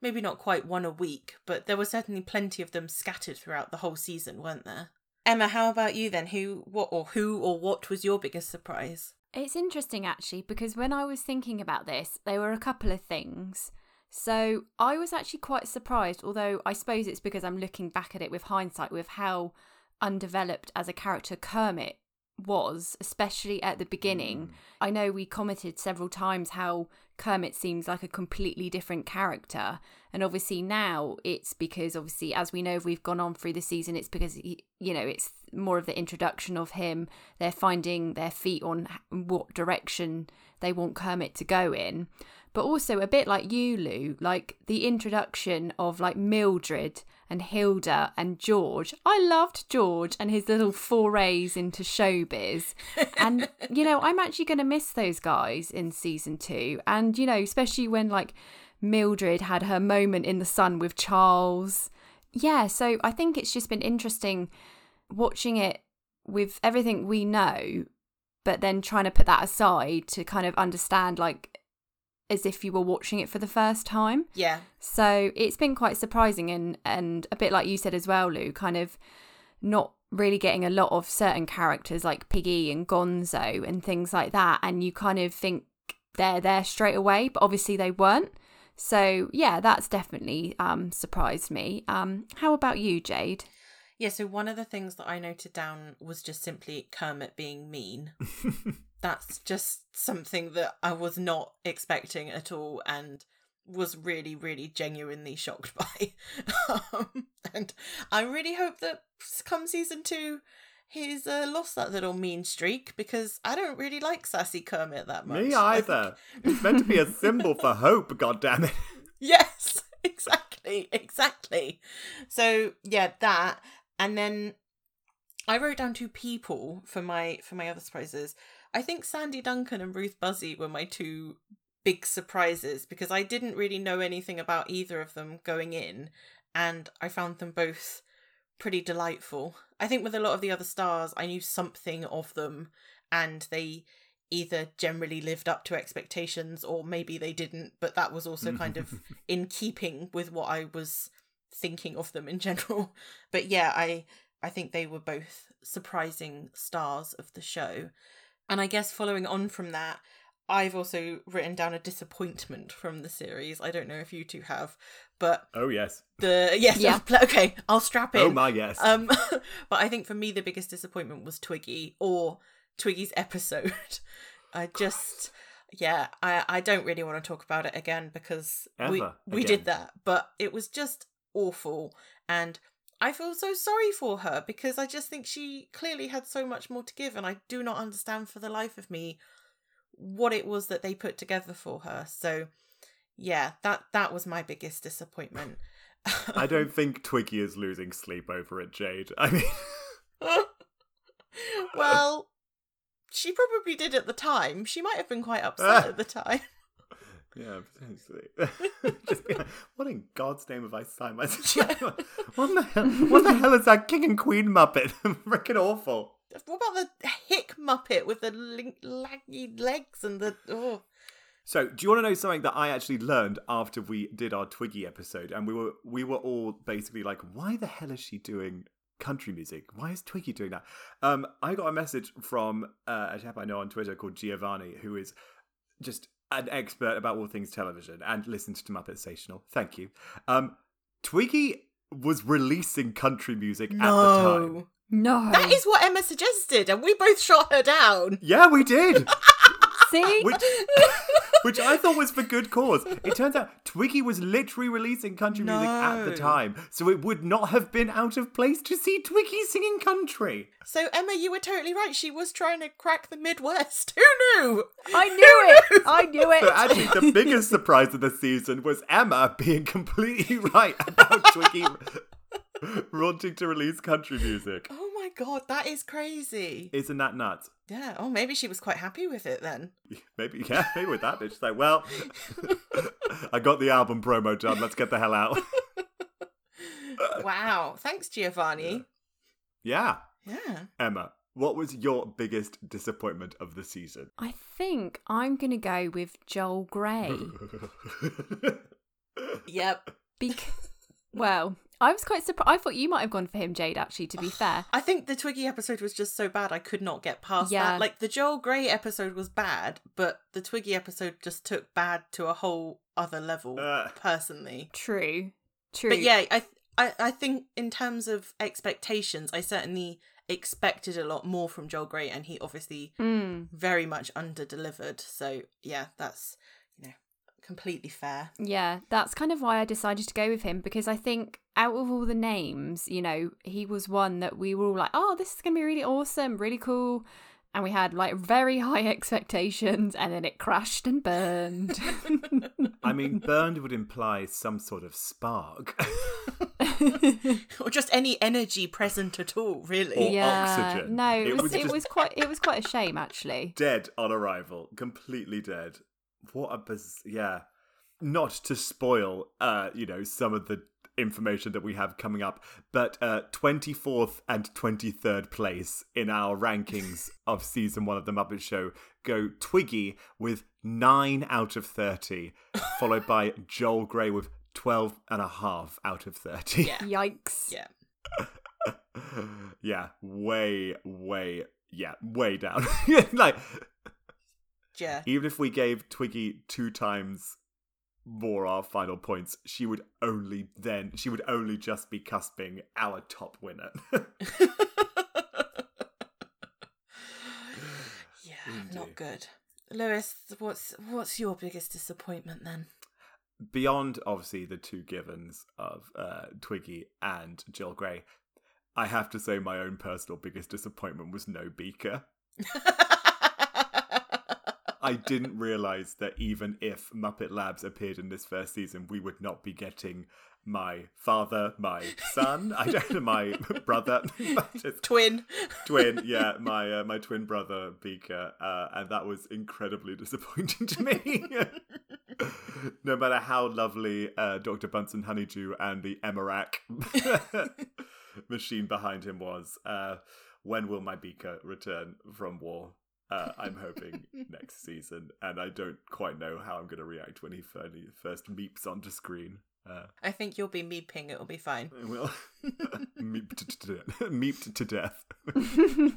maybe not quite one a week, but there were certainly plenty of them scattered throughout the whole season, weren't there? Emma, how about you then? Who what or who or what was your biggest surprise? It's interesting actually because when I was thinking about this, there were a couple of things. So I was actually quite surprised, although I suppose it's because I'm looking back at it with hindsight with how undeveloped as a character Kermit was, especially at the beginning. Mm. I know we commented several times how Kermit seems like a completely different character. And obviously now it's because obviously as we know we've gone on through the season it's because he, you know it's more of the introduction of him. They're finding their feet on what direction they want Kermit to go in. But also a bit like you, Lou, like the introduction of like Mildred and Hilda and George. I loved George and his little forays into showbiz. And, you know, I'm actually going to miss those guys in season two. And, you know, especially when like Mildred had her moment in the sun with Charles. Yeah, so I think it's just been interesting watching it with everything we know, but then trying to put that aside to kind of understand, like, as if you were watching it for the first time. Yeah. So it's been quite surprising and and a bit like you said as well, Lou, kind of not really getting a lot of certain characters like Piggy and Gonzo and things like that, and you kind of think they're there straight away, but obviously they weren't. So yeah, that's definitely um surprised me. Um how about you, Jade? Yeah, so one of the things that I noted down was just simply Kermit being mean. That's just something that I was not expecting at all and was really, really genuinely shocked by. um, and I really hope that come season two, he's uh, lost that little mean streak because I don't really like sassy Kermit that much. Me either. It's meant to be a symbol for hope, God damn it! Yes, exactly, exactly. So yeah, that, and then I wrote down two people for my for my other surprises. I think Sandy Duncan and Ruth Buzzi were my two big surprises because I didn't really know anything about either of them going in, and I found them both pretty delightful. I think with a lot of the other stars, I knew something of them, and they either generally lived up to expectations or maybe they didn't, but that was also kind of in keeping with what I was thinking of them in general. But yeah, I I think they were both surprising stars of the show. And I guess following on from that, I've also written down a disappointment from the series. I don't know if you two have, but Oh yes. the yes, Yeah. okay, I'll strap in. Oh my yes. Um, but I think for me the biggest disappointment was Twiggy or Twiggy's episode. I just, yeah, I I don't really want to talk about it again because we we again. did that, but it was just awful, and I feel so sorry for her because I just think she clearly had so much more to give, and I do not understand for the life of me what it was that they put together for her. So, yeah, that that was my biggest disappointment. I don't think Twiggy is losing sleep over it, Jade. I mean, well, she probably did at the time. She might have been quite upset at the time. Yeah, potentially. Just be like, what in God's name have I signed myself? what the hell? What the hell is that King and Queen Muppet? Freaking awful. What about the hick Muppet with the link- laggy legs and the oh? So, do you want to know something that I actually learned after we did our Twiggy episode? And we were we were all basically like, why the hell is she doing country music? Why is Twiggy doing that? Um, I got a message from uh, a chap I know on Twitter called Giovanni, who is just an expert about all things television and listens to Muppet Stational. Thank you. Um, Twiggy was releasing country music at the time. No. That is what Emma suggested, and we both shot her down. Yeah, we did. See? which, which I thought was for good cause. It turns out Twiggy was literally releasing country music at the time, so it would not have been out of place to see Twiggy singing country. So Emma, you were totally right. She was trying to crack the Midwest. Who knew? I knew it. I knew it. But actually, the biggest surprise of the season was Emma being completely right about Twiggy wanting to release country music. Oh my god, that is crazy. Isn't that nuts? Yeah. Oh, maybe she was quite happy with it then. Maybe, yeah, maybe with that bitch. Like, well, I got the album promo done. Let's get the hell out. wow. Thanks, Giovanni. Yeah, Yeah. Emma, what was your biggest disappointment of the season? I think I'm going to go with Joel Grey. Yep. Bec- well, I was quite surprised. I thought you might have gone for him, Jade, actually, to be fair. I think the Twiggy episode was just so bad I could not get past Yeah. that. Like the Joel Grey episode was bad, but the Twiggy episode just took bad to a whole other level. Uh. personally, True. True. but yeah, I, I I think in terms of expectations, I certainly expected a lot more from Joel Grey, and he obviously Mm, very much under delivered. So yeah, that's you know completely fair. yeah, that's kind of why I decided to go with him because I think out of all the names, you know, he was one that we were all like, oh, this is going to be really awesome, really cool. And we had like very high expectations and then it crashed and burned. I mean, burned would imply some sort of spark. or just any energy present at all, really. Or yeah. oxygen. No, It it was, was it was quite it was quite a shame actually. dead on arrival, completely dead. What a biz- yeah. Not to spoil, uh, you know, some of the information that we have coming up, but uh, 24th and 23rd place in our rankings of season one of The Muppet Show go Twiggy with 9 out of 30, followed by Joel Grey with 12 and a half out of 30. Yeah. Yikes. Yeah. yeah, way, way, yeah, way down. like, Yeah. even if we gave Twiggy two times more our final points, she would only then she would only just be cusping our top winner. yeah, Indeed. not good. Lewis, what's what's your biggest disappointment then? Beyond obviously the two givens of uh, Twiggy and Joel Grey, I have to say my own personal biggest disappointment was no Beaker. I didn't realize that even if Muppet Labs appeared in this first season, we would not be getting my father, my son, I don't know, my brother, Twin. twin, yeah, my uh, my twin brother Beaker, uh, and that was incredibly disappointing to me. no matter how lovely uh, Dr. Bunsen Honeydew and the Emirac machine behind him was, uh, when will my Beaker return from war? Uh, I'm hoping next season, and I don't quite know how I'm going to react when he fir- first meeps onto screen. Uh, I think you'll be meeping. It'll be fine. I will meep to, to, meeped to death.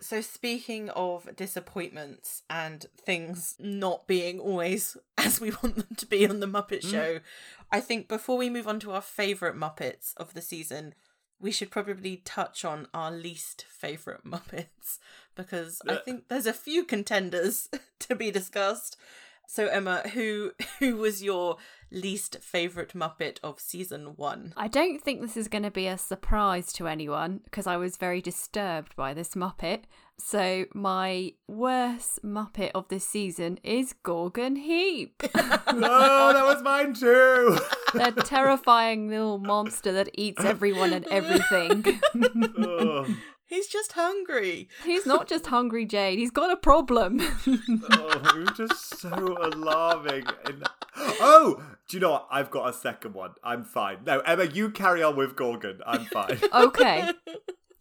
So speaking of disappointments and things not being always as we want them to be on the Muppet Mm. Show, I think before we move on to our favourite Muppets of the season, we should probably touch on our least favourite Muppets because I think there's a few contenders to be discussed. So Emma, who who was your least favourite Muppet of season one? I don't think this is going to be a surprise to anyone because I was very disturbed by this Muppet. So, my worst Muppet of this season is Gorgon Heap. no, that was mine too. the terrifying little monster that eats everyone and everything. oh, He's just hungry. he's not just hungry, Jade, he's got a problem. oh, it was just so alarming. And- Oh, do you know what? I've got a second one. I'm fine. No, Emma, you carry on with Gorgon. I'm fine. okay.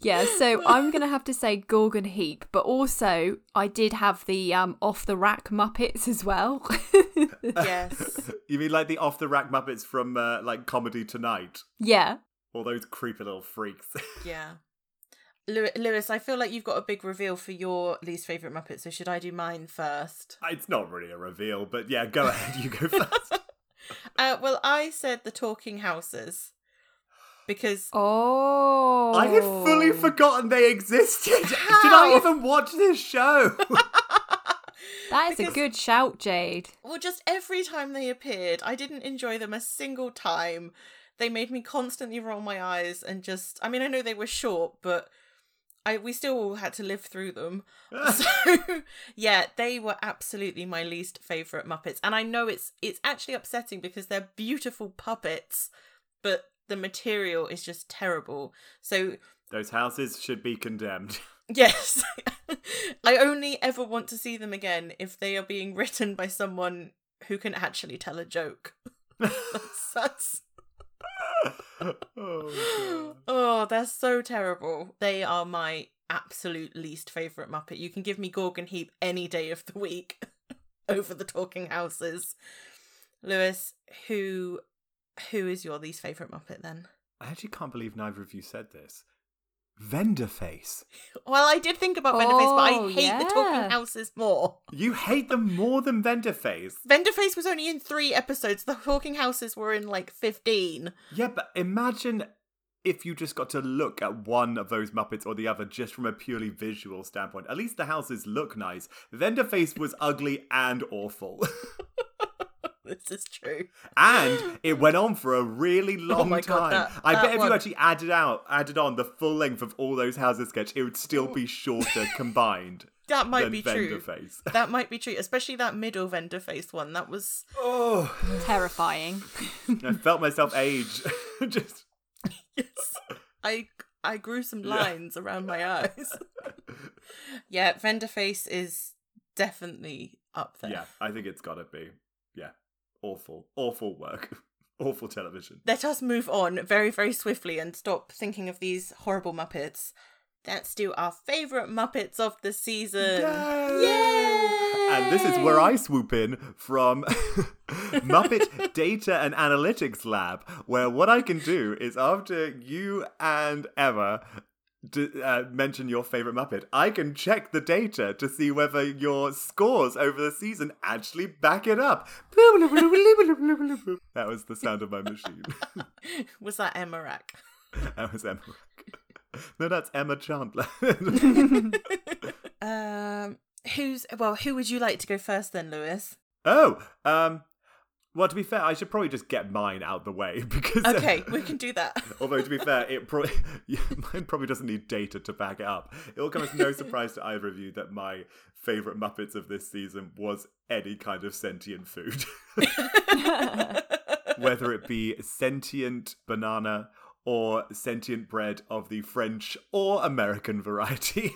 Yeah, so I'm gonna have to say Gorgon Heap, but also I did have the um off the rack Muppets as well. Yes. you mean like the off the rack Muppets from uh, like Comedy Tonight? yeah. All those creepy little freaks. Yeah. Lew- Lewis, I feel like you've got a big reveal for your least favourite Muppet, so should I do mine first? it's not really a reveal, but yeah, go ahead. You go first. Uh, well, I said the Talking Houses because Oh. I had fully forgotten they existed. Did I even watch this show? That is a good shout, Jade. well, just every time they appeared, I didn't enjoy them a single time. They made me constantly roll my eyes and just. I mean, I know they were short, but I we still all had to live through them. so yeah, they were absolutely my least favorite Muppets, and I know it's it's actually upsetting because they're beautiful puppets, but the material is just terrible. So Those houses should be condemned. yes, I only ever want to see them again if they are being written by someone who can actually tell a joke. that's, that's oh, oh Oh, they're so terrible. They are my absolute least favourite Muppet. You can give me Gorgon Heap any day of the week over the Talking Houses. Lewis, who who is your least favourite Muppet then? I actually can't believe neither of you said this. Vendaface. Well, I did think about Vendaface, but I Oh, hate the. Talking Houses more. You hate them more than Vendaface. Vendaface was only in three episodes. The Talking Houses were in like 15. Yeah, but imagine if you just got to look at one of those Muppets or the other just from a purely visual standpoint. At least the houses look nice. Vendaface was ugly and awful. This is true. and it went on for a really oh long Oh my time. God, that- I that bet if you actually added out, added on the full length of all those houses sketch, it would still be shorter combined That might than be Vendor true. face. That might be true, especially that middle Vendaface one. That was. Oh, Terrifying. I felt myself age. just Yes. I I grew some lines around my eyes. yeah, Vendaface is definitely up there. yeah, I think it's got to be. Yeah, awful, awful work, awful television. Let us move on very, very swiftly and stop thinking of these horrible Muppets. Let's do our favourite Muppets of the season. Yay! And this is where I swoop in from Muppet Data and Analytics Lab, where what I can do is after you and Emma d- uh, mention your favorite Muppet, I can check the data to see whether your scores over the season actually back it up. that was the sound of my machine. Was that Emma Rack? that was Emma. No, that's Emma Chandler. Um, who's well? Who would you like to go first then, Lewis? oh, um, well, to be fair, I should probably just get mine out the way because. uh, Okay, we can do that. Although to be fair, it probably yeah, mine probably doesn't need data to back it up. It will come as no surprise to either of you that my favorite Muppets of this season was any kind of sentient food, whether it be sentient banana or sentient bread of the French or American variety.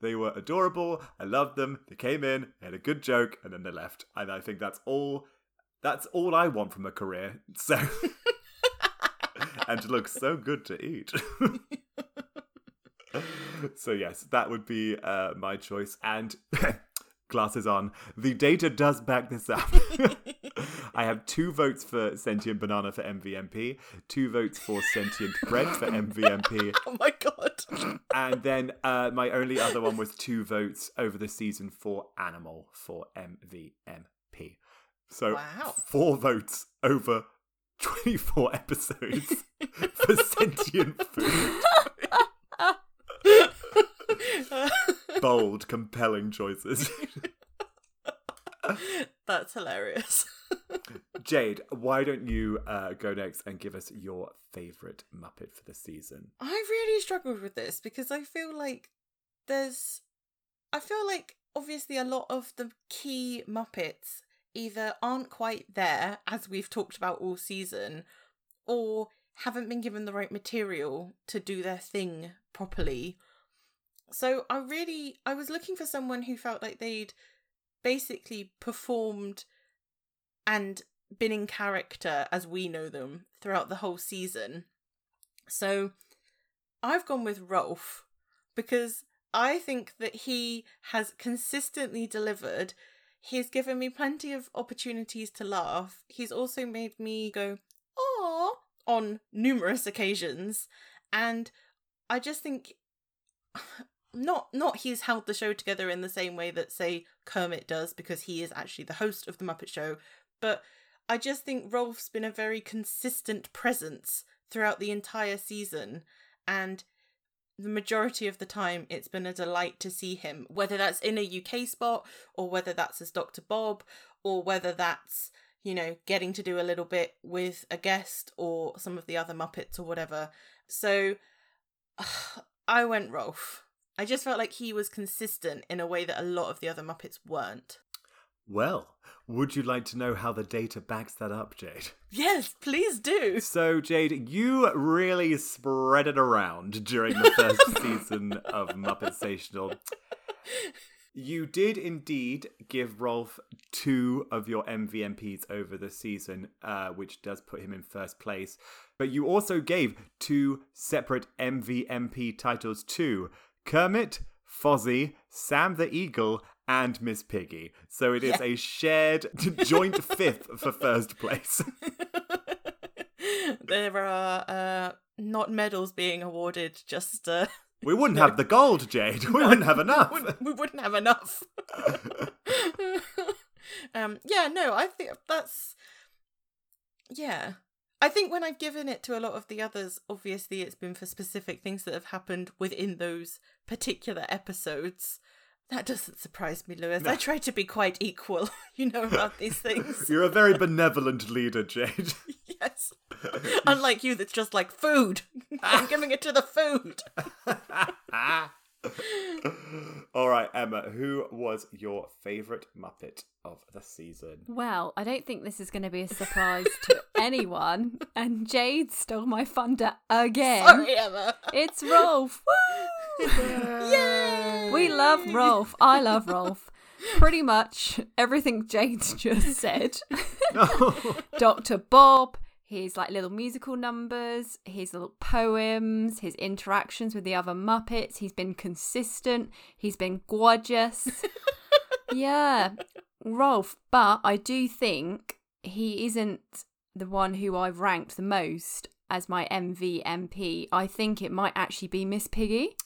They were adorable. I loved them. They came in, they had a good joke, and then they left. And I think that's all. That's all I want from a career. So, and to look so good to eat. so yes, that would be uh, my choice. And glasses on. The data does back this up. I have two votes for sentient banana for MVMP, two votes for sentient bread for MVMP, oh. And then uh, my only other one was two votes over the season for Animal for MVMP. So Wow. four votes over 24 episodes for sentient food. Bold, compelling choices. That's hilarious. Jade, why don't you uh, go next and give us your favourite Muppet for the season? I really struggled with this because I feel like there's I feel like obviously a lot of the key Muppets either aren't quite there, as we've talked about all season, or haven't been given the right material to do their thing properly. So I really I was looking for someone who felt like they'd basically performed and been in character as we know them throughout the whole season. So I've gone with Rolf because I think that he has consistently delivered. He's given me plenty of opportunities to laugh. He's also made me go, "Aw," on numerous occasions, and I just think not not he's held the show together in the same way that say Kermit does because he is actually the host of the Muppet Show, but I just think Rolf's been a very consistent presence throughout the entire season and the majority of the time it's been a delight to see him whether that's in a UK spot or whether that's as Dr. Bob or whether that's you know getting to do a little bit with a guest or some of the other Muppets or whatever so I went Rolf I just felt like he was consistent in a way that a lot of the other Muppets weren't Well, would you like to know how the data backs that up, Jade? yes please do So, Jade, you really spread it around during the first season of Muppet Stational. You did indeed give Rolf two of your MVMPs over the season, uh, which does put him in first place. but you also gave two separate MVMP titles to Kermit, Fozzie, Sam the Eagle, and Miss Piggy. So it is Yeah. a shared joint fifth for first place. there are uh, not medals being awarded, just uh, We wouldn't have the gold, Jade. We wouldn't have enough. we wouldn't have enough. um, yeah, no, I think that's yeah. I think when I've given it to a lot of the others, obviously it's been for specific things that have happened within those particular episodes. That doesn't surprise me, Lewis. I try to be quite equal, you know, about these things. You're a very benevolent leader, Jade. yes. Unlike you, that's just like food. I'm giving it to the food. All right, Emma, who was your favourite Muppet of the season? Well, I don't think this is going to be a surprise to anyone. And Jade stole my thunder again. Sorry, Emma. It's Rolf. Woo! Yay! We love Rolf. I love Rolf. Pretty much everything Jade's just said. Dr. Bob, his like little musical numbers, his little poems, his interactions with the other Muppets. He's been consistent. He's been gorgeous. yeah, Rolf. But I do think he isn't the one who I've ranked the most as my MVMP. I think it might actually be Miss Piggy.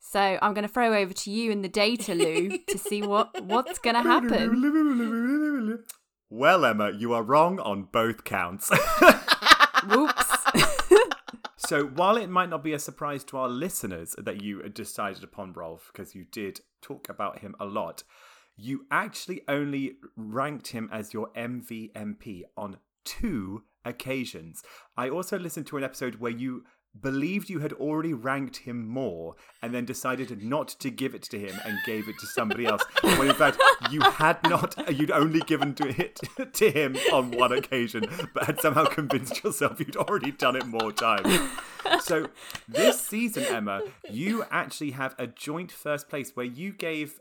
So I'm going to throw over to you in the data, Lou, to see what what's going to happen. Well, Emma, you are wrong on both counts. Whoops. so, while it might not be a surprise to our listeners that you decided upon Rolf, because you did talk about him a lot, you actually only ranked him as your MVMP on two occasions. I also listened to an episode where you believed you had already ranked him more and then decided not to give it to him and gave it to somebody else when in fact you had not you'd only given to it to him on one occasion but had somehow convinced yourself you'd already done it more times so this season emma you actually have a joint first place where you gave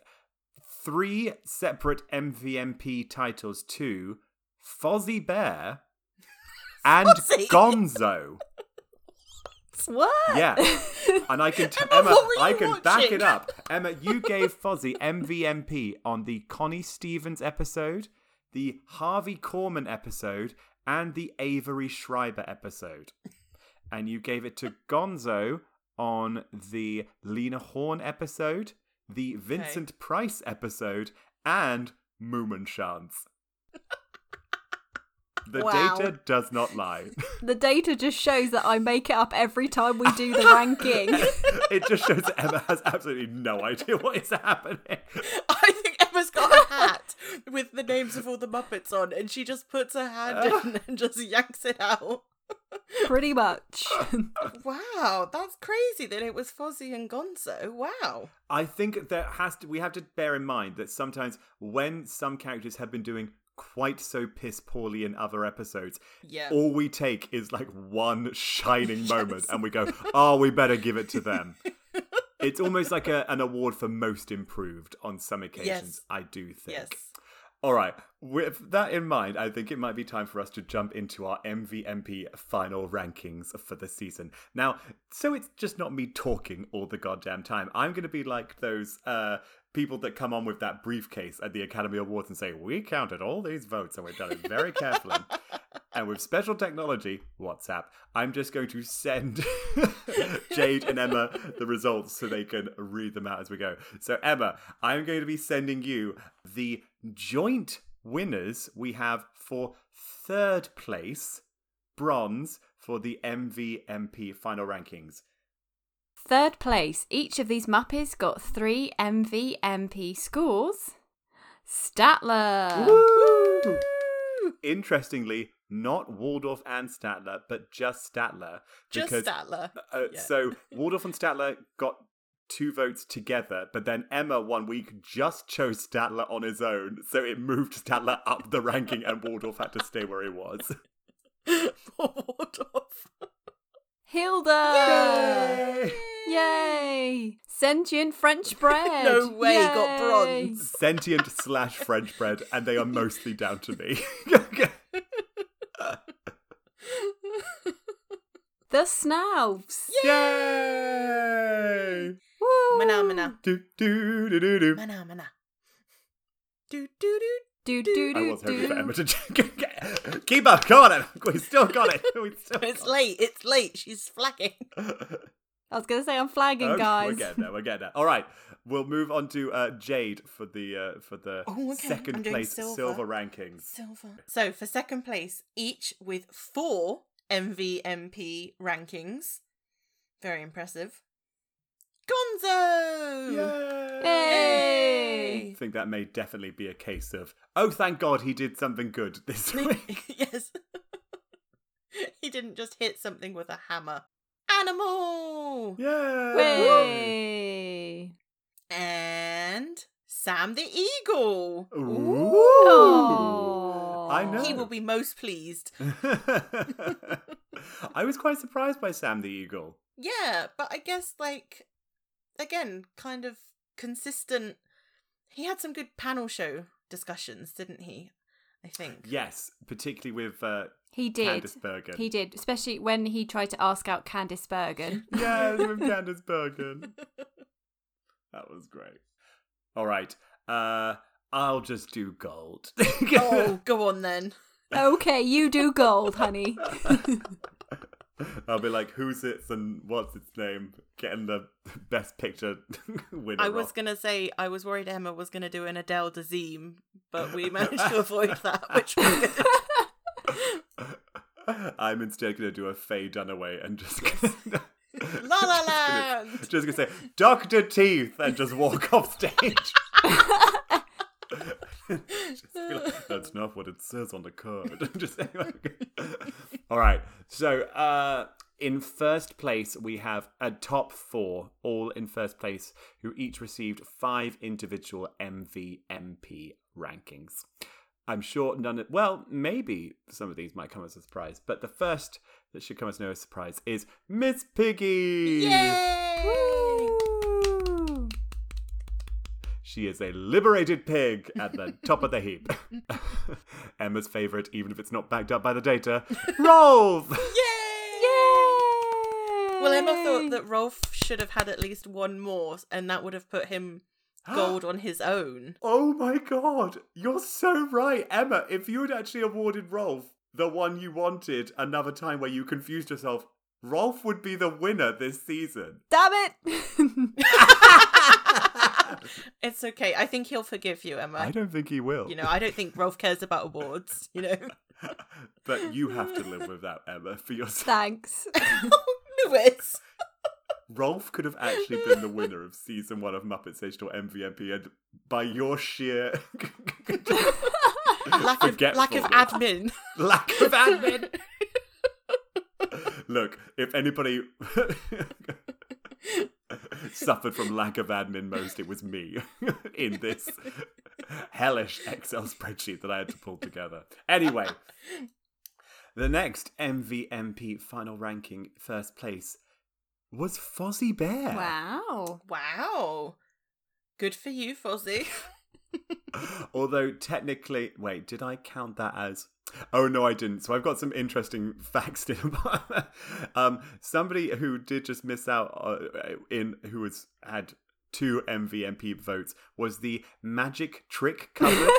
three separate mvmp titles to fozzie bear and Fozzie? gonzo what? yeah, and I can t- Emma, Emma, I can back it up. Emma, you gave Fozzie MVMP on the Connie Stevens episode, the Harvey Korman episode, and the Avery Schreiber episode, and you gave it to Gonzo on the Lena Horne episode, the Vincent Price episode, and Mummenschanz. The Wow. data does not lie. The data just shows that I make it up every time we do the ranking. it just shows that Emma has absolutely no idea what is happening. I think Emma's got a hat with the names of all the Muppets on, and she just puts her hand in and just yanks it out. Pretty much. Wow, that's crazy that it was Fozzie and Gonzo. Wow. I think that has to we have to bear in mind that sometimes when some characters have been doing quite so piss poorly in other episodes, Yeah. all we take is like one shining moment and we go, "Oh, we better give it to them." it's almost like a, an award for most improved on some occasions, Yes. I do think. Yes. All right. With that in mind, I think it might be time for us to jump into our MVMP final rankings for the season. Now, so it's just not me talking all the goddamn time. I'm going to be like those uh, people that come on with that briefcase at the Academy Awards and say, "We counted all these votes and we've done it very carefully." And with special technology, WhatsApp, I'm just going to send Jade and Emma the results so they can read them out as we go. So, Emma, I'm going to be sending you the joint winners we have for third place, bronze, for the MVMP final rankings. Third place. Each of these Muppets got three MVMP scores. Statler. Woo! Interestingly, not Waldorf and Statler, but just Statler. Just because Statler. Uh, Yeah. So Waldorf and Statler got two votes together, but then Emma one week just chose Statler on his own, so it moved Statler up the ranking, and Waldorf had to stay where he was. Waldorf. Hilda. Yay! Sentient French bread. No way, got bronze. Sentient slash French bread, and they are mostly down to me. The Snouts. Yay! Woo! Mahna Mahna. Do, do, do, do, do. Mahna Mahna. Do do do. Do do I was hoping for do. Emma to keep up. Come on, Emma. We still got it. We still It's got late. It's late. She's flagging. It. I was gonna say I'm flagging, Okay, guys. We're getting there. We're getting there. All right, we'll move on to uh, Jade for the uh, for the Oh, okay. second I'm place silver. rankings. Silver. So for second place, each with four MVMP rankings. Very impressive. Gonzo! Yay! Yay! I think that may definitely be a case of oh, thank God he did something good this week. yes. he didn't just hit something with a hammer. Animal! Yay! And Sam the Eagle. Ooh. Aw. I know. He will be most pleased. I was quite surprised by Sam the Eagle. Yeah, but I guess like again, kind of consistent. He had some good panel show discussions, didn't he? I think. Yes, particularly with uh, He did. Candice Bergen. He did, especially when he tried to ask out Candice Bergen. Yes, with Candice Bergen. That was great. All right. Uh, I'll just do gold. oh, go on then. okay, you do gold, honey. I'll be like, who's it and what's its name? Getting the best picture winner. I was off. gonna say I was worried Emma was gonna do an Adele Dazeem, but we managed to avoid that, which was good. I'm instead going to do a Faye Dunaway and just. La La just Land. Just gonna say Doctor Teeth and just walk off stage. Like, That's not what it says on the card. just like- all right. So uh, in first place we have a top four, all in first place, who each received five individual MVMP rankings. I'm sure none of, well, maybe some of these might come as a surprise, but the first that should come as no surprise is Miss Piggy. Yay! Woo! She is a liberated pig at the top of the heap. Emma's favourite, even if it's not backed up by the data, Rolf! Yay! Yay! Well, Emma thought that Rolf should have had at least one more, and that would have put him gold on his own. Oh my god, you're so right, Emma. If you had actually awarded Rolf the one you wanted another time where you confused yourself, Rolf would be the winner this season. Damn it! It's okay. I think he'll forgive you, Emma. I don't think he will. You know, I don't think Rolf cares about awards, you know. but you have to live with that, Emma, for yourself. Thanks. Lewis. Rolf could have actually been the winner of season one of Muppet Station MVP, and by your sheer Lack of lack of admin. lack of admin. Look, if anybody suffered from lack of admin most, it was me in this hellish Excel spreadsheet that I had to pull together. Anyway, the next MVMP final ranking, first place, was Fozzie Bear. wow. Wow. Good for you, Fozzie. Although technically, wait, did I count that as? Oh no, I didn't. So I've got some interesting facts still. um, somebody who did just miss out uh, in who was had two MVMP votes was the magic trick cupboard,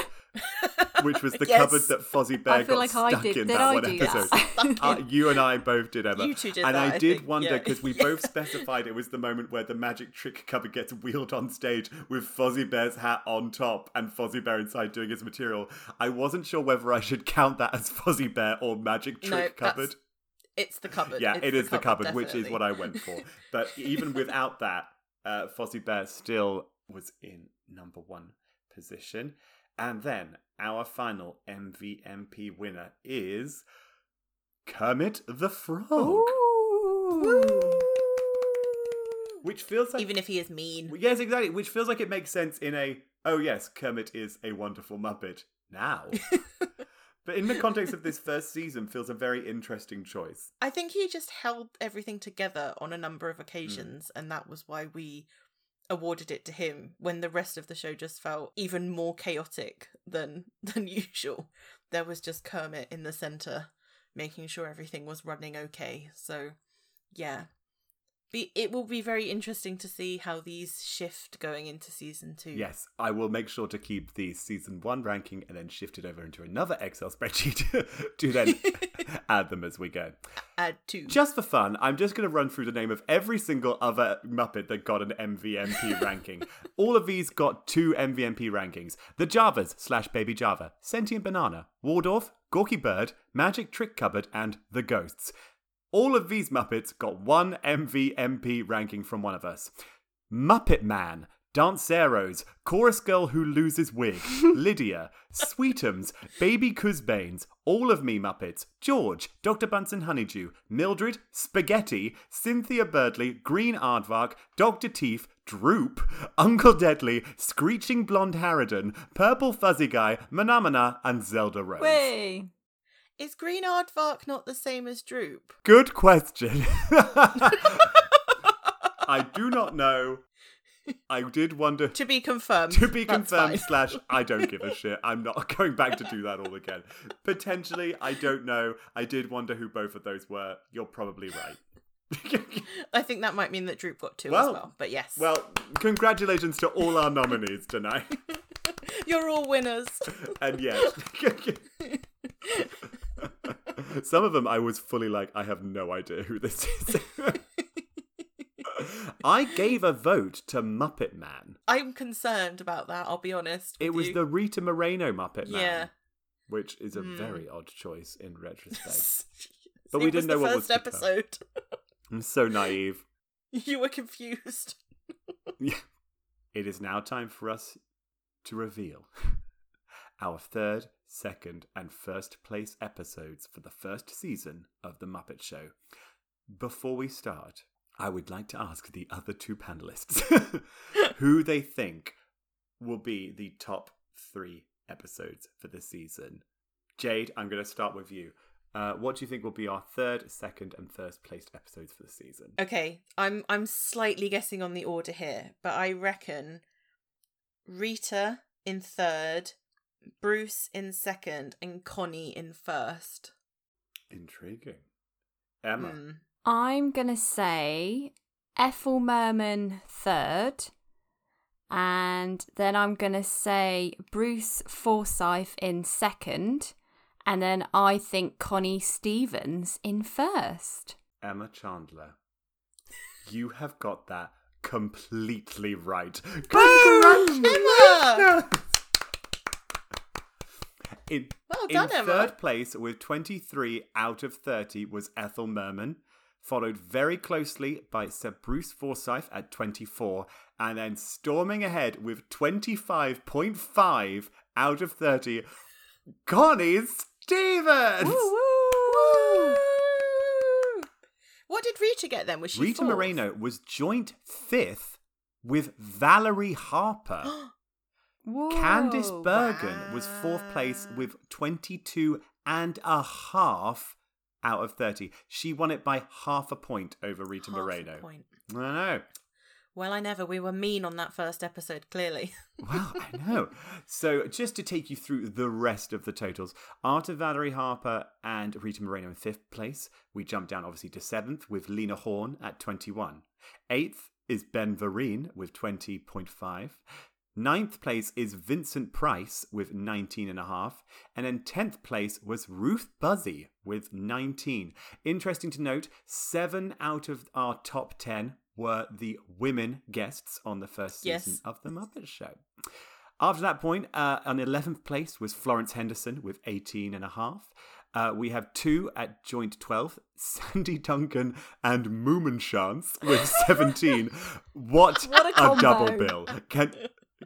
which was the Yes. cupboard that Fozzie Bear got like stuck in that I one episode. that? Uh, you and I both did, Emma. You two did and that, I I did wonder Yeah. because we both specified it was the moment where the magic trick cupboard gets wheeled on stage with Fozzie Bear's hat on top and Fozzie Bear inside doing his material. I wasn't sure whether I should count that as Fozzie Bear or magic trick that's- cupboard. It's the cupboard. Yeah, It's it is the cupboard, which is what I went for. But even without that, uh, Fozzie Bear still was in number one position. And then our final MVMP winner is Kermit the Frog. Ooh. Which feels like Even if he is mean. Yes, exactly. Which feels like it makes sense in a oh yes, Kermit is a wonderful Muppet now. but in the context of this first season, feels a very interesting choice. I think he just held everything together on a number of occasions, hmm. and that was why we awarded it to him when the rest of the show just felt even more chaotic than than usual. There was just Kermit in the center making sure everything was running okay. So yeah. Be, it will be very interesting to see how these shift going into season two. Yes, I will make sure to keep the season one ranking and then shift it over into another Excel spreadsheet to then add them as we go. Add two. Just for fun, I'm just going to run through the name of every single other Muppet that got an MVMP ranking. All of these got two MVMP rankings The Javas slash Baby Java, Sentient Banana, Waldorf, Gawky Bird, Magic Trick Cupboard, and The Ghosts. All of these Muppets got one MVMP ranking from one of us. Muppet Man, Danceros, Chorus Girl Who Loses Wig, Lydia, Sweetums, Baby Cusbanes, All of Me Muppets, George, Dr. Bunsen Honeydew, Mildred, Spaghetti, Cynthia Birdley, Green Aardvark, Dr. Teeth, Droop, Uncle Deadly, Screeching Blonde Harridan, Purple Fuzzy Guy, Mahna Mahna, and Zelda Rose. Way. Is Green Aardvark not the same as Droop? Good question. I do not know. I did wonder To be confirmed. to be That's confirmed fine. slash I don't give a shit. I'm not going back to do that all again. Potentially, I don't know. I did wonder who both of those were. You're probably right. I think that might mean that Droop got two Well- as well. But yes. well, congratulations to all our nominees tonight. You're all winners. And yes. Some of them I was fully like, I have no idea who this is. I gave a vote to Muppet Man. I'm concerned about that, I'll be honest. It was you. the Rita Moreno Muppet Man. Yeah. Which is a Hmm. very odd choice in retrospect. but But we didn't know what was first episode. I'm so naive. You were confused. Yeah. It is now time for us to reveal our third, second, and first place episodes for the first season of The Muppet Show. Before we start, I would like to ask the other two panelists who they think will be the top three episodes for the season. Jade, I'm going to start with you. Uh, what do you think will be our third, second, and first placed episodes for the season? Okay, I'm I'm slightly guessing on the order here, but I reckon Rita in third, Bruce in second, and Connie in first. Intriguing. Emma. Hmm. I'm going to say Ethel Merman third. And then I'm going to say Bruce Forsyth in second. And then I think Connie Stevens in first. Emma Chandler. You have got that completely right. Emma! In, Well in Emma. third place with 23 out of 30 was Ethel Merman, followed very closely by Sir Bruce Forsyth at 24, and then storming ahead with 25.5 out of 30, Connie Stevens! Woo! What did Rita get then? Was she Rita fourth? Moreno was joint fifth with Valerie Harper. Whoa. Candice Bergen was fourth place with 22 and a half out of 30. She won it by half a point over Rita Half Moreno. I know. Well, I never. We were mean on that first episode, clearly. Well, I know. So, just to take you through the rest of the totals, after Valerie Harper and Rita Moreno in fifth place, we jump down obviously to seventh with Lena Horne at 21. Eighth is Ben Vereen with 20.5. Ninth place is Vincent Price with 19.5. And a half, and then 10th place was Ruth Buzzi with 19. Interesting to note, seven out of our top 10 were the women guests on the first season Yes. of The Muppet Show. After that point, uh, on 11th place was Florence Henderson with 18.5. Uh, we have two at joint 12th, Sandy Duncan and Mummenschanz with 17. What, What a combo. double bill. Can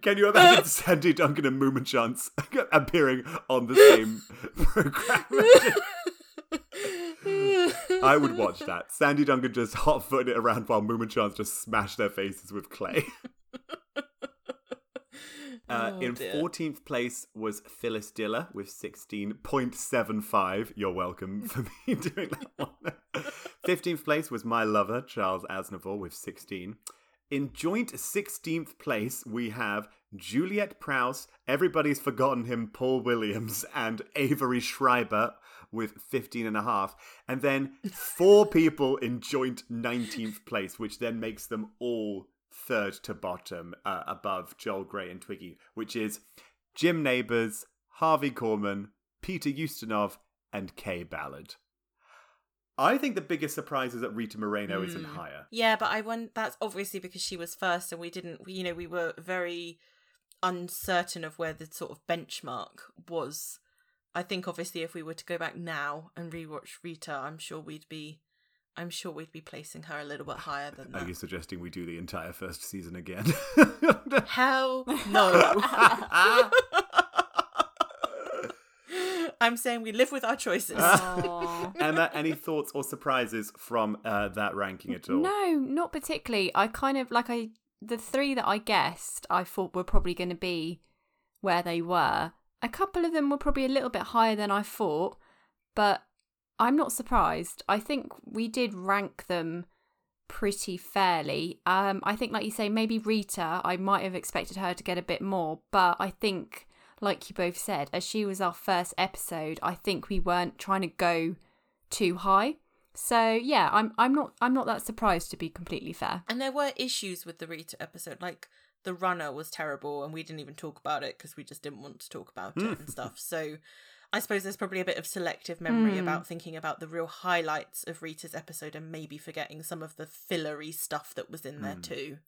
can you imagine Sandy Duncan and Mummenschanz appearing on the same program? I would watch that. Sandy Duncan just hot footing it around while Mummenschanz just smash their faces with clay. Uh, Oh, in dear. 14th place was Phyllis Diller with 16.75. You're welcome for me doing that one. 15th place was my lover, Charles Aznavour, with 16. In joint 16th place, we have Juliet Prowse, everybody's forgotten him, Paul Williams, and Avery Schreiber with 15 and a half. And then four people in joint 19th place, which then makes them all third to bottom uh, above Joel Grey and Twiggy, which is Jim Nabors, Harvey Korman, Peter Ustinov, and Kaye Ballard. I think the biggest surprise is that Rita Moreno isn't mm. higher. Yeah, but I won. That's obviously because she was first, and we didn't. we- You know, we were very uncertain of where the sort of benchmark was. I think obviously if we were to go back now and rewatch Rita, I'm sure we'd be, I'm sure we'd be placing her a little bit higher than Are you suggesting we do the entire first season again? Hell no. I'm saying we live with our choices. Aw. Emma, any thoughts or surprises from uh, that ranking at all? No, not particularly. I kind of like I the three that I guessed I thought were probably going to be where they were. A couple of them were probably a little bit higher than I thought, but I'm not surprised. I think we did rank them pretty fairly. Um I think like you say maybe Rita, I might have expected her to get a bit more, but I think like you both said, as she was our first episode, I think we weren't trying to go too high. So yeah, I'm I'm not I'm not that surprised to be completely fair. And there were issues with the Rita episode, like the runner was terrible, and we didn't even talk about it because we just didn't want to talk about it and stuff. So I suppose there's probably a bit of selective memory Hmm. about thinking about the real highlights of Rita's episode and maybe forgetting some of the fillery stuff that was in there Hmm. too.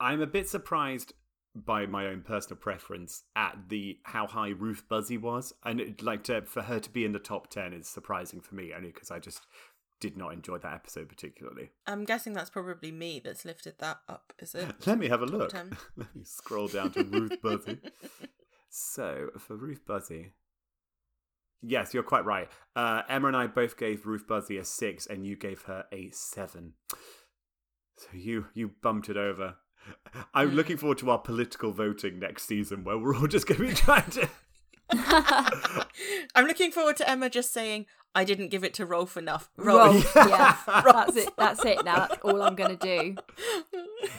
I'm a bit surprised by my own personal preference at the how high Ruth Buzzi was, and it, like to, for her to be in the top ten is surprising for me, only because I just did not enjoy that episode particularly. I'm guessing that's probably me that's lifted that up, is it? Let me have a look. 10. Let me scroll down to Ruth Buzzi. So for Ruth Buzzi. Yes, you're quite right. Uh, Emma and I both gave Ruth Buzzi a six, and you gave her a seven. So you you bumped it over. I'm mm. looking forward to our political voting next season, where we're all just going to be trying to. I'm looking forward to Emma just saying, I didn't give it to Rolf enough. Rolf. Rolf, yeah, that's it. That's it. Now that's all I'm gonna do.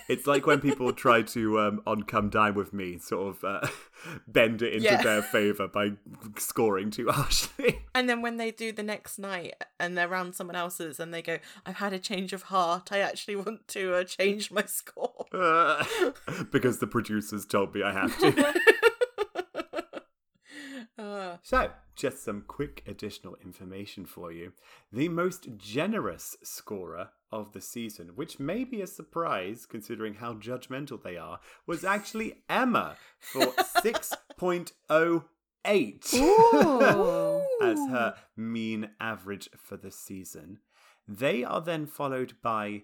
It's like when people try to um, on "Come Dine with Me" sort of uh, bend it into Yeah. their favor by scoring too harshly. And then when they do the next night and they're around someone else's and they go, I've had a change of heart. I actually want to uh, change my score. Uh, because the producers told me I have to. Uh, So, just some quick additional information for you. The most generous scorer of the season, which may be a surprise considering how judgmental they are, was actually Emma for 6.08 as her mean average for the season. They are then followed by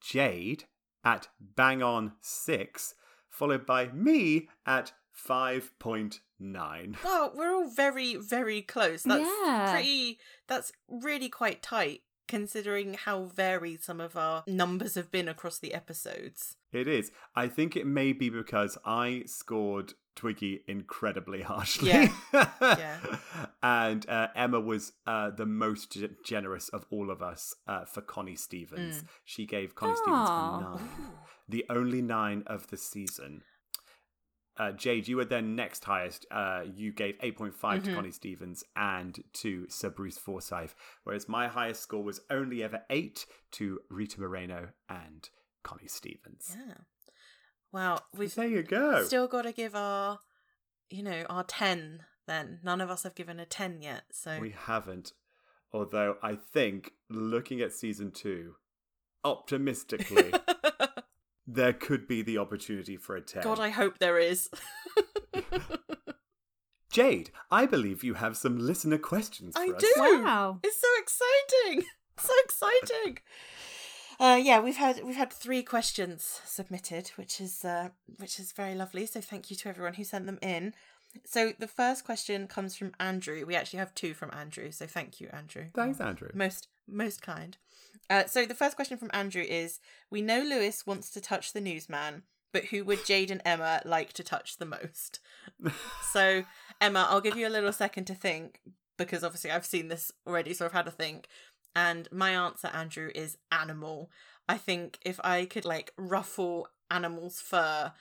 Jade at bang on 6, followed by me at 5.9. oh, we're all very, very close. That's Yeah. pretty, that's really quite tight considering how varied some of our numbers have been across the episodes. It is. I think it may be because I scored Twiggy incredibly harshly. Yeah. Yeah. and uh, Emma was uh, the most ge- generous of all of us uh, for Connie Stevens. Mm. She gave Connie Stevens a Aw. nine, the only nine of the season. Uh, Jade, you were then next highest. Uh, you gave 8.5 to Mhm. Connie Stevens and to Sir Bruce Forsyth, whereas my highest score was only ever 8 to Rita Moreno and Connie Stevens. Yeah. Well, We've There you go. still got to give our, you know, our 10 then. None of us have given a 10 yet. So We haven't. Although I think, looking at season two, optimistically, there could be the opportunity for a 10. God, I hope there is. Jade, I believe you have some listener questions for I us. do. Wow. It's so exciting. So exciting. Uh, yeah, we've had we've had three questions submitted, which is uh, which is very lovely. So thank you to everyone who sent them in. So the first question comes from Andrew. We actually have two from Andrew. So thank you, Andrew. Thanks, Andrew. Most most kind. Uh, so the first question from Andrew is: We know Lewis wants to touch the newsman, but who would Jade and Emma like to touch the most? so Emma, I'll give you a little second to think because obviously I've seen this already, so I've had a think. And my answer, Andrew, is animal. I think if I could like ruffle animal's fur,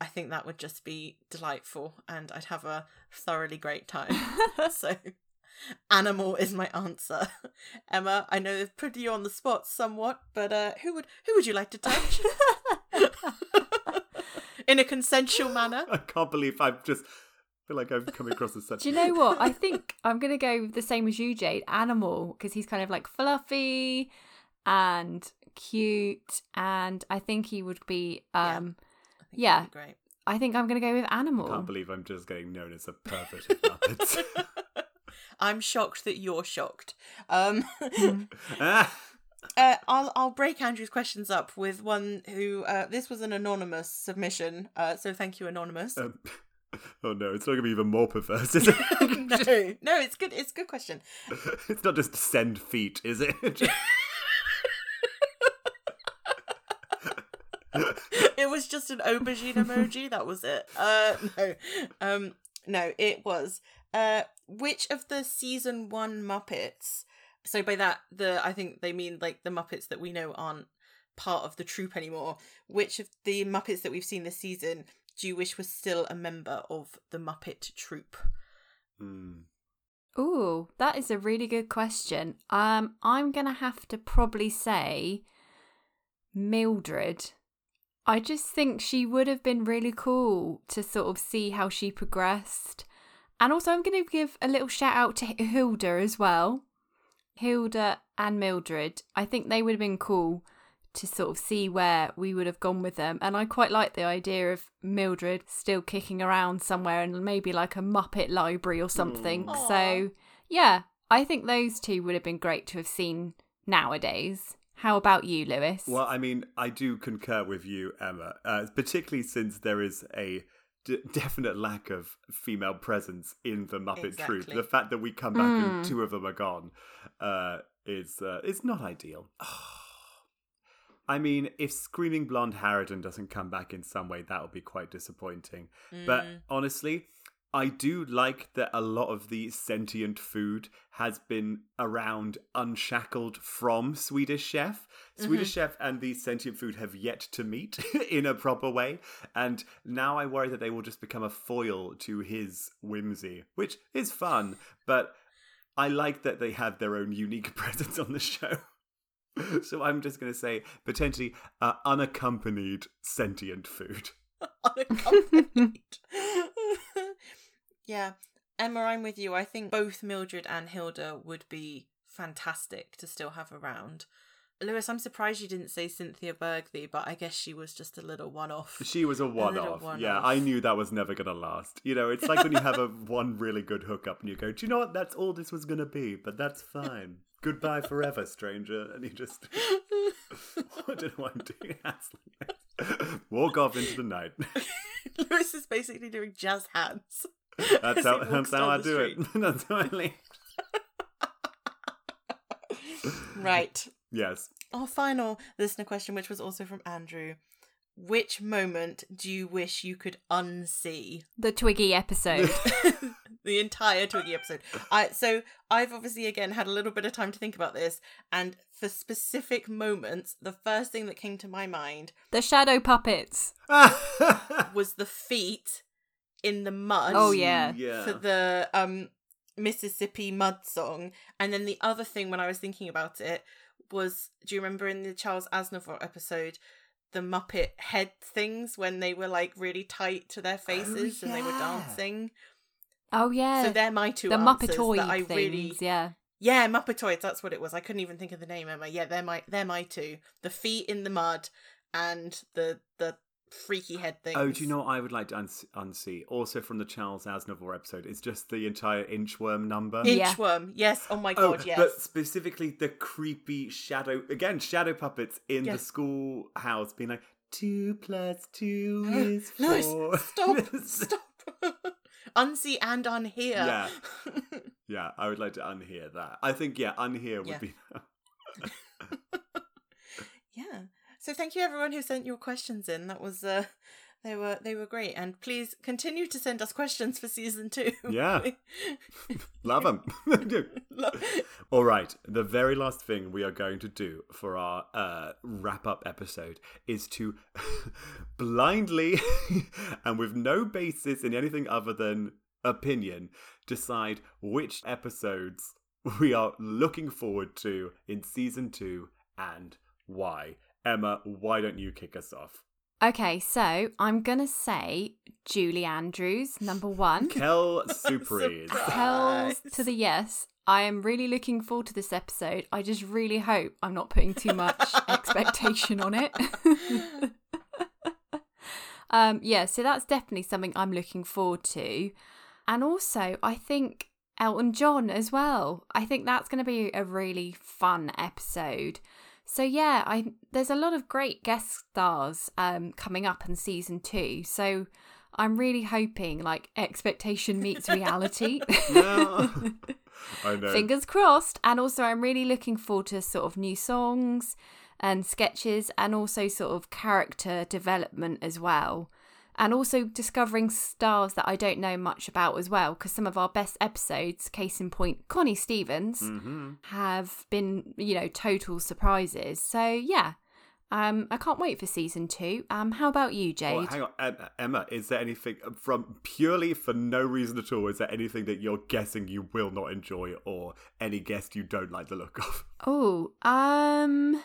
I think that would just be delightful and I'd have a thoroughly great time. so animal is my answer. Emma, I know they've put you on the spot somewhat, but uh who would who would you like to touch? In a consensual manner. I can't believe I've just feel like I've come across as such. Do you know what? I think I'm gonna go the same as you, Jade. Animal, because he's kind of like fluffy and cute, and I think he would be. Yeah. um I Yeah. be great. I think I'm gonna go with animal. I animal. can't believe I'm just getting known as a pervert of Muppets. I'm shocked that you're shocked. Um Mm. ah, Uh, I'll I'll break Andrew's questions up with one who uh, this was an anonymous submission. Uh, so thank you, anonymous. um, oh no, it's not going to be even more perverse, is it? no, no, it's good. It's a good question. it's not just send feet, is it? It was just an aubergine emoji. That was it. Uh, no, um, no, it was. Uh, which of the season one Muppets? So by that, the I think they mean like the Muppets that we know aren't part of the troupe anymore. Which of the Muppets that we've seen this season do you wish was still a member of the Muppet troupe? Hmm. Ooh, that is a really good question. Um, I'm gonna have to probably say Mildred. I just think she would have been really cool to sort of see how she progressed. And also, I'm going to give a little shout out to Hilda as well. Hilda and Mildred. I think they would have been cool to sort of see where we would have gone with them. And I quite like the idea of Mildred still kicking around somewhere and maybe like a Muppet library or something. Aw. So, yeah, I think those two would have been great to have seen nowadays. How about you, Lewis? Well, I mean, I do concur with you, Emma, uh, particularly since there is a d- definite lack of female presence in the Muppet troupe. Exactly. The fact that we come back and Mm. two of them are gone uh, is uh, it's not ideal. I mean, if Screaming Blonde Harridan doesn't come back in some way, that would be quite disappointing. But Mm. honestly, I do like that a lot of the sentient food has been around unshackled from Swedish Chef. Swedish Chef and the sentient food have yet to meet in a proper way. And now I worry that they will just become a foil to his whimsy, which is fun, but I like that they have their own unique presence on the show. So I'm just going to say potentially uh, unaccompanied sentient food. unaccompanied. Yeah, Emma, I'm with you. I think both Mildred and Hilda would be fantastic to still have around. Lewis, I'm surprised you didn't say Cynthia Birdley, but I guess she was just a little one-off. She was a one off. Yeah, I knew that was never going to last. You know, it's like when you have a one really good hookup and you go, do you know what? That's all this was going to be, but that's fine. Goodbye forever, stranger. And you just, I don't know what I'm doing. Walk off into the night. Lewis is basically doing jazz hands. That's how, that's how I the do it. that's how I leave. Right. Yes. Our final listener question, which was also from Andrew. Which moment do you wish you could unsee? the Twiggy episode. the entire Twiggy episode. I so I've obviously again had a little bit of time to think about this, and for specific moments, the first thing that came to my mind the shadow puppets. was the feet in the mud. Oh, yeah. Yeah. for the um Mississippi mud song. And then the other thing when I was thinking about it was do you remember in the Charles Aznavour episode the Muppet head things when they were like really tight to their faces and they were dancing? Oh yeah, So they're my two the answers Muppetoid that I things. really Yeah. Yeah, Muppetoids, that's what it was. I couldn't even think of the name, Emma. Yeah, they're my they're my two. The feet in the mud and the the freaky head things. Oh, do you know what I would like to uns- unsee? Also from the Charles Aznavour episode, it's just the entire inchworm number. Yeah. Inchworm. Yes. Oh my Oh, god, yes. but specifically the creepy shadow again, shadow puppets in the Yes. schoolhouse being like two plus two No, is Lewis, four. stop, stop. Unsee and unhear. Yeah. yeah, I would like to unhear that. I think yeah, unhear would Yeah. be. yeah. So thank you everyone who sent your questions in. That was uh They were they were great, and please continue to send us questions for season two. Yeah. Love them. All right. The very last thing we are going to do for our uh, wrap up episode is to blindly and with no basis in anything other than opinion decide which episodes we are looking forward to in season two and why. Emma, why don't you kick us off? Okay, so I'm gonna say Julie Andrews, number one. Kel Surprise. Hells to the yes. I am really looking forward to this episode. I just really hope I'm not putting too much expectation on it. um, yeah, so that's definitely something I'm looking forward to. And also, I think Elton John as well. I think that's going to be a really fun episode. So yeah, I there's a lot of great guest stars um, coming up in season two. So I'm really hoping like expectation meets reality. I know. Fingers crossed. And also, I'm really looking forward to sort of new songs and sketches, and also sort of character development as well. And also discovering stars that I don't know much about as well, because some of our best episodes, case in point, Connie Stevens, hmm have been, you know, total surprises. So yeah, um, I can't wait for season two. Um, how about you, Jade? Well, hang on, Em- Emma. Is there anything from purely for no reason at all? Is there anything that you're guessing you will not enjoy, or any guest you don't like the look of? Oh, um,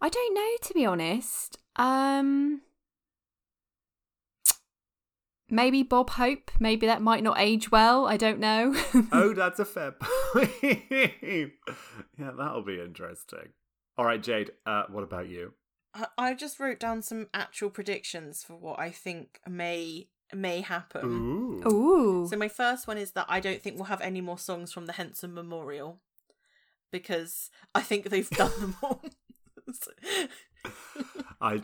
I don't know to be honest. Um, maybe Bob Hope. Maybe that might not age well. I don't know. oh, that's a fair point. yeah, that'll be interesting. All right, Jade. Uh, what about you? I- I just wrote down some actual predictions for what I think may may happen. Ooh. Ooh. So my first one is that I don't think we'll have any more songs from the Henson Memorial because I think they've done them all. I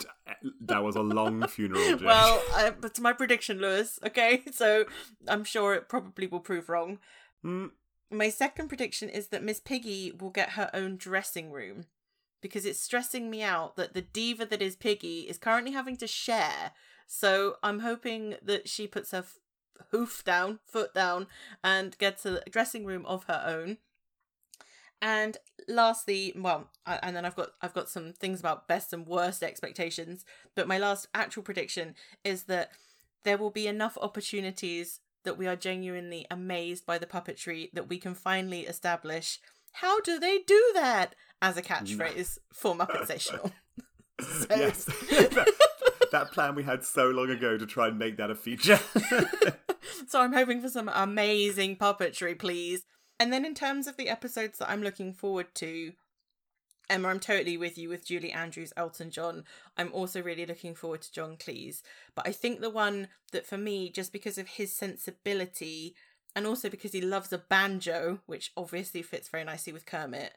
that was a long funeral. Jade. well, I, but my prediction, Lewis. Okay, so I'm sure it probably will prove wrong. Mm, My second prediction is that Miss Piggy will get her own dressing room because it's stressing me out that the diva that is Piggy is currently having to share. So I'm hoping that she puts her f- hoof down, foot down, and gets a dressing room of her own. And lastly, well, and then I've got I've got some things about best and worst expectations, but my last actual prediction is that there will be enough opportunities that we are genuinely amazed by the puppetry that we can finally establish how do they do that as a catchphrase for Muppet so, yes, that, that plan we had so long ago to try and make that a feature. so I'm hoping for some amazing puppetry, please. And then in terms of the episodes that I'm looking forward to, Emma, I'm totally with you with Julie Andrews, Elton John. I'm also really looking forward to John Cleese. But I think the one that for me, just because of his sensibility and also because he loves a banjo, which obviously fits very nicely with Kermit,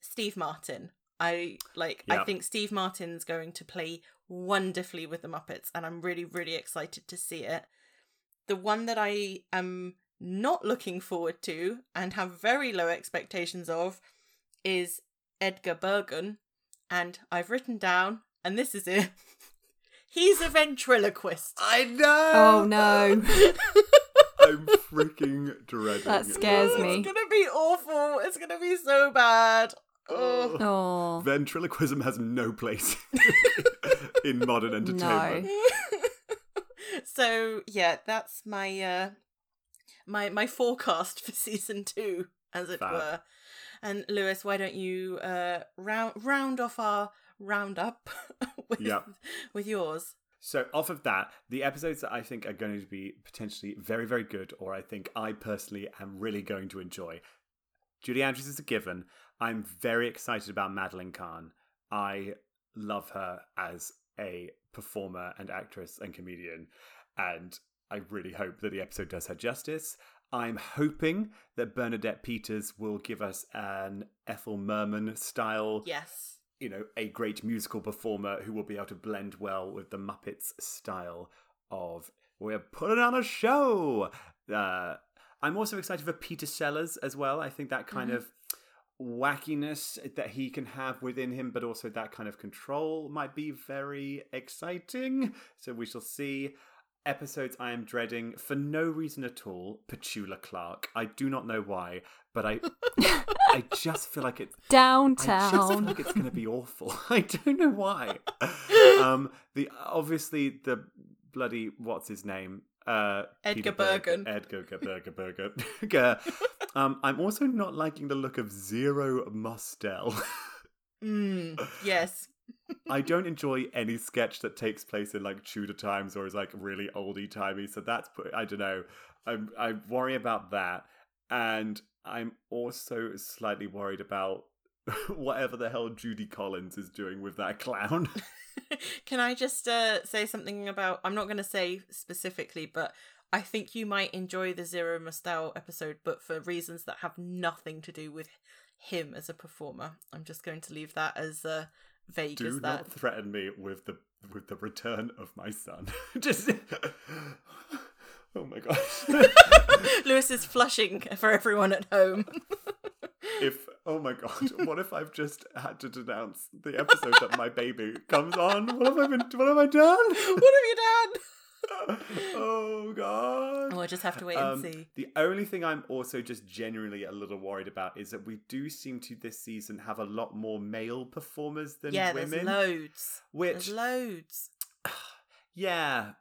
Steve Martin. I like I think Steve Martin's going to play wonderfully with the Muppets and I'm really, really excited to see it. The one that I am not looking forward to and have very low expectations of is Edgar Bergen. And I've written down, and this is it. He's a ventriloquist. I know. Oh no. I'm freaking dreading. That scares it. me. It's gonna be awful. It's gonna be so bad. Oh. Oh. Ventriloquism has no place in modern entertainment. so yeah, that's my uh my my forecast for season two, as it Fab. were. And Lewis, why don't you uh round round off our roundup with Yep. with yours? So, off of that, the episodes that I think are going to be potentially very, very good, or I think I personally am really going to enjoy. Julie Andrews is a given. I'm very excited about Madeline Kahn. I love her as a performer and actress and comedian, and I really hope that the episode does her justice. I'm hoping that Bernadette Peters will give us an Ethel Merman style Yes. you know, a great musical performer who will be able to blend well with the Muppets style of we're putting on a show. Uh, I'm also excited for Peter Sellers as well. I think that kind Mhm. of wackiness that he can have within him, but also that kind of control might be very exciting. So we shall see. Episodes I am dreading for no reason at all. Petula Clark. I do not know why, but I, I just feel like it's I just feel Downtown. like it's going to be awful. I don't know why. Um, the obviously the bloody what's his name? Uh, Edgar Bergen. Edgar G- Berger Berger. Berger. um, I'm also not liking the look of Zero Mostel. Mm, yes. I don't enjoy any sketch that takes place in like Tudor times or is like really oldie timey. So that's put. I don't know. I'm I worry about that, and I'm also slightly worried about whatever the hell Judy Collins is doing with that clown. Can I just uh, say something about? I'm not going to say specifically, but I think you might enjoy the Zero Mostel episode, but for reasons that have nothing to do with him as a performer. I'm just going to leave that as uh, vague Do as not that. threaten me with the with the return of my son. Just. Oh my gosh. Lewis is flushing for everyone at home. if oh my god, what if I've just had to denounce the episode that my baby comes on? What have I been what have I done? what have you done? oh god. We'll just have to wait Um, and see. the only thing I'm also just genuinely a little worried about is that we do seem to this season have a lot more male performers than Yeah, women. there's loads. which There's loads. yeah,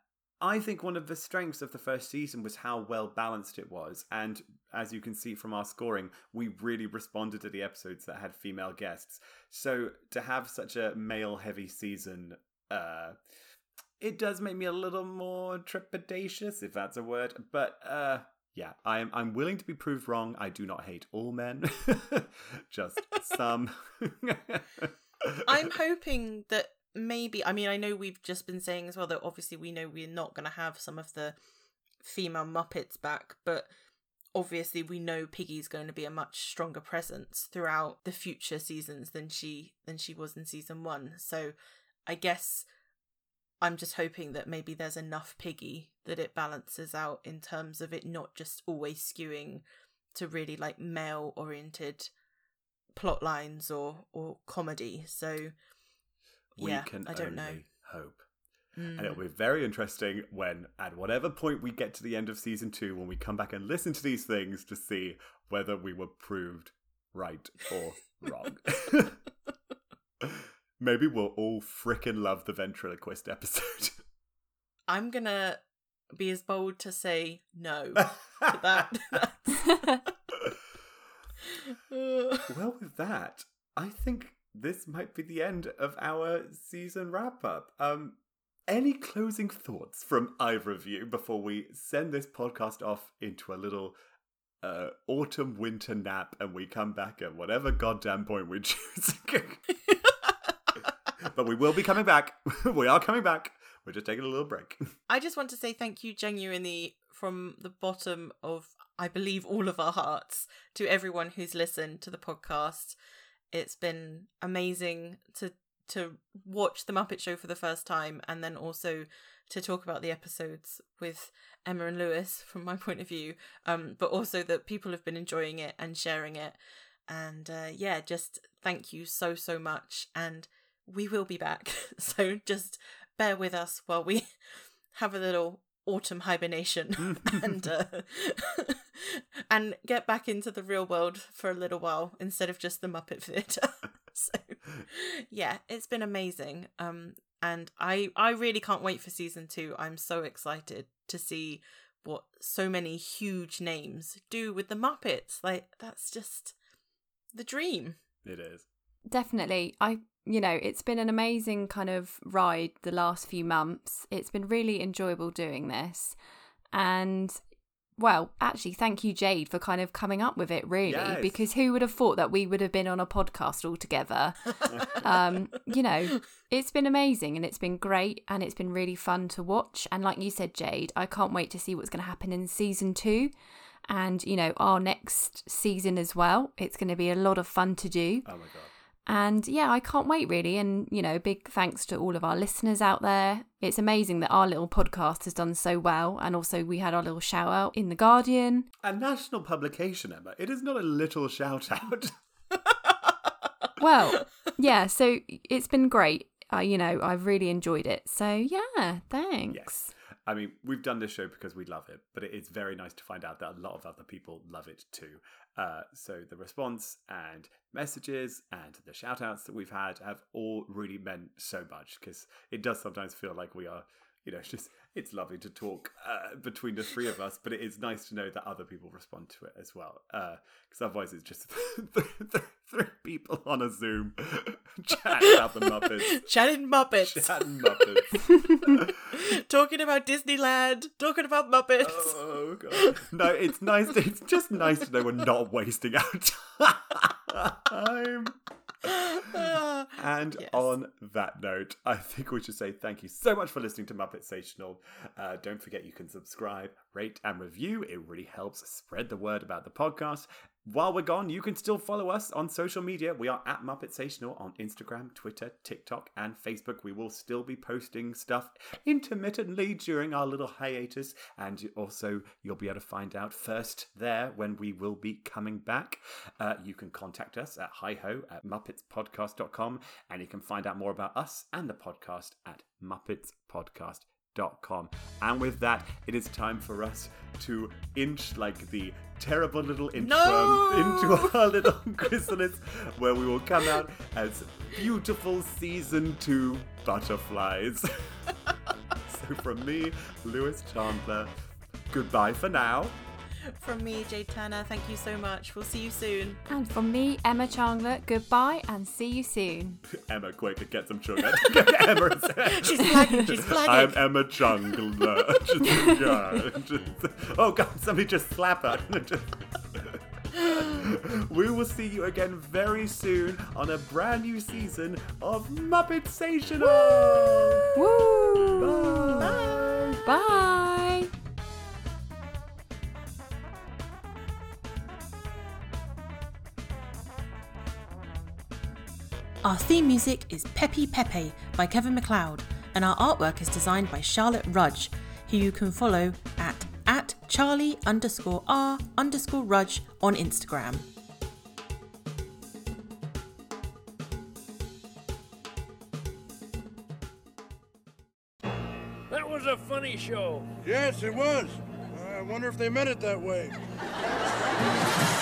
I think one of the strengths of the first season was how well balanced it was. And as you can see from our scoring, we really responded to the episodes that had female guests. So to have such a male heavy season, uh, it does make me a little more trepidatious, if that's a word. But uh, yeah, I'm I'm willing to be proved wrong. I do not hate all men, just some. I'm hoping that maybe I mean I know we've just been saying as well that obviously we know we're not going to have some of the female Muppets back, but obviously we know Piggy's going to be a much stronger presence throughout the future seasons than she than she was in season 1. So I guess I'm just hoping that maybe there's enough Piggy that it balances out in terms of it not just always skewing to really like male oriented plot lines or or comedy. So we yeah, can I don't only know. hope. Mm. And it'll be very interesting when, at whatever point we get to the end of season two, when we come back and listen to these things to see whether we were proved right or wrong. Maybe we'll all frickin' love the ventriloquist episode. I'm gonna be as bold to say no to that. well, with that, I think this might be the end of our season wrap up. Um, any closing thoughts from either of you before we send this podcast off into a little uh, autumn winter nap and we come back at whatever goddamn point we choose? But we will be coming back. we are coming back. We're just taking a little break. I just want to say thank you genuinely from the bottom of I believe all of our hearts to everyone who's listened to the podcast. It's been amazing to to watch the Muppet Show for the first time and then also to talk about the episodes with Emma and Lewis from my point of view. Um, but also that people have been enjoying it and sharing it. And uh, yeah, just thank you so so much. And we will be back. So just bear with us while we have a little autumn hibernation and uh, and get back into the real world for a little while instead of just the Muppet Theatre. so yeah, it's been amazing. Um and I I really can't wait for season 2. I'm so excited to see what so many huge names do with the Muppets. Like that's just the dream. it is. Definitely. I you know, it's been an amazing kind of ride the last few months. It's been really enjoyable doing this. And well, actually, thank you, Jade, for kind of coming up with it, really, Yes. because who would have thought that we would have been on a podcast all together? um, you know, it's been amazing and it's been great and it's been really fun to watch. And like you said, Jade, I can't wait to see what's going to happen in season two and, you know, our next season as well. It's going to be a lot of fun to do. Oh my god. And yeah, I can't wait really. And, you know, big thanks to all of our listeners out there. It's amazing that our little podcast has done so well. And also, we had our little shout out in The Guardian. A national publication, Emma. It is not a little shout out. well, yeah, so it's been great. Uh, you know, I've really enjoyed it. So, yeah, thanks. Yes. I mean, we've done this show because we love it, but it is very nice to find out that a lot of other people love it too. Uh, so the response and messages and the shout outs that we've had have all really meant so much because it does sometimes feel like we are you know, it's just it's lovely to talk uh, between the three of us, but it is nice to know that other people respond to it as well. Because uh, otherwise, it's just three people on a Zoom chatting about the Muppets, chatting Muppets, chatting Muppets, talking about Disneyland, talking about Muppets. Oh god! No, it's nice. It's just nice to know we're not wasting our time. and yes. on that note, I think we should say thank you so much for listening to Muppet Sational. Uh, don't forget you can subscribe, rate, and review. It really helps spread the word about the podcast. While we're gone, you can still follow us on social media. We are at Muppet Sational on Instagram, Twitter, TikTok, and Facebook. We will still be posting stuff intermittently during our little hiatus, and also you'll be able to find out first there when we will be coming back. Uh, you can contact us at hiho at muppetspodcast.com, and you can find out more about us and the podcast at muppetspodcast.com. And with that, it is time for us to inch like the terrible little inchworm no! into our little chrysalis, where we will come out as beautiful season two butterflies. so from me, Lewis Chandler, goodbye for now. From me, Jade Turner, thank you so much. We'll see you soon. And from me, Emma Chandler, goodbye and see you soon. Emma, quick, get some sugar. Emma, she's flagging, she's flagging. I'm Emma Chandler. oh God, somebody just slap her. we will see you again very soon on a brand new season of Muppet Station. Woo! Bye. Bye. Bye. Our theme music is Peppy Pepe by Kevin MacLeod, and our artwork is designed by Charlotte Rudge, who you can follow at, at Charlie underscore R underscore Rudge on Instagram. That was a funny show. Yes, it was. I wonder if they meant it that way.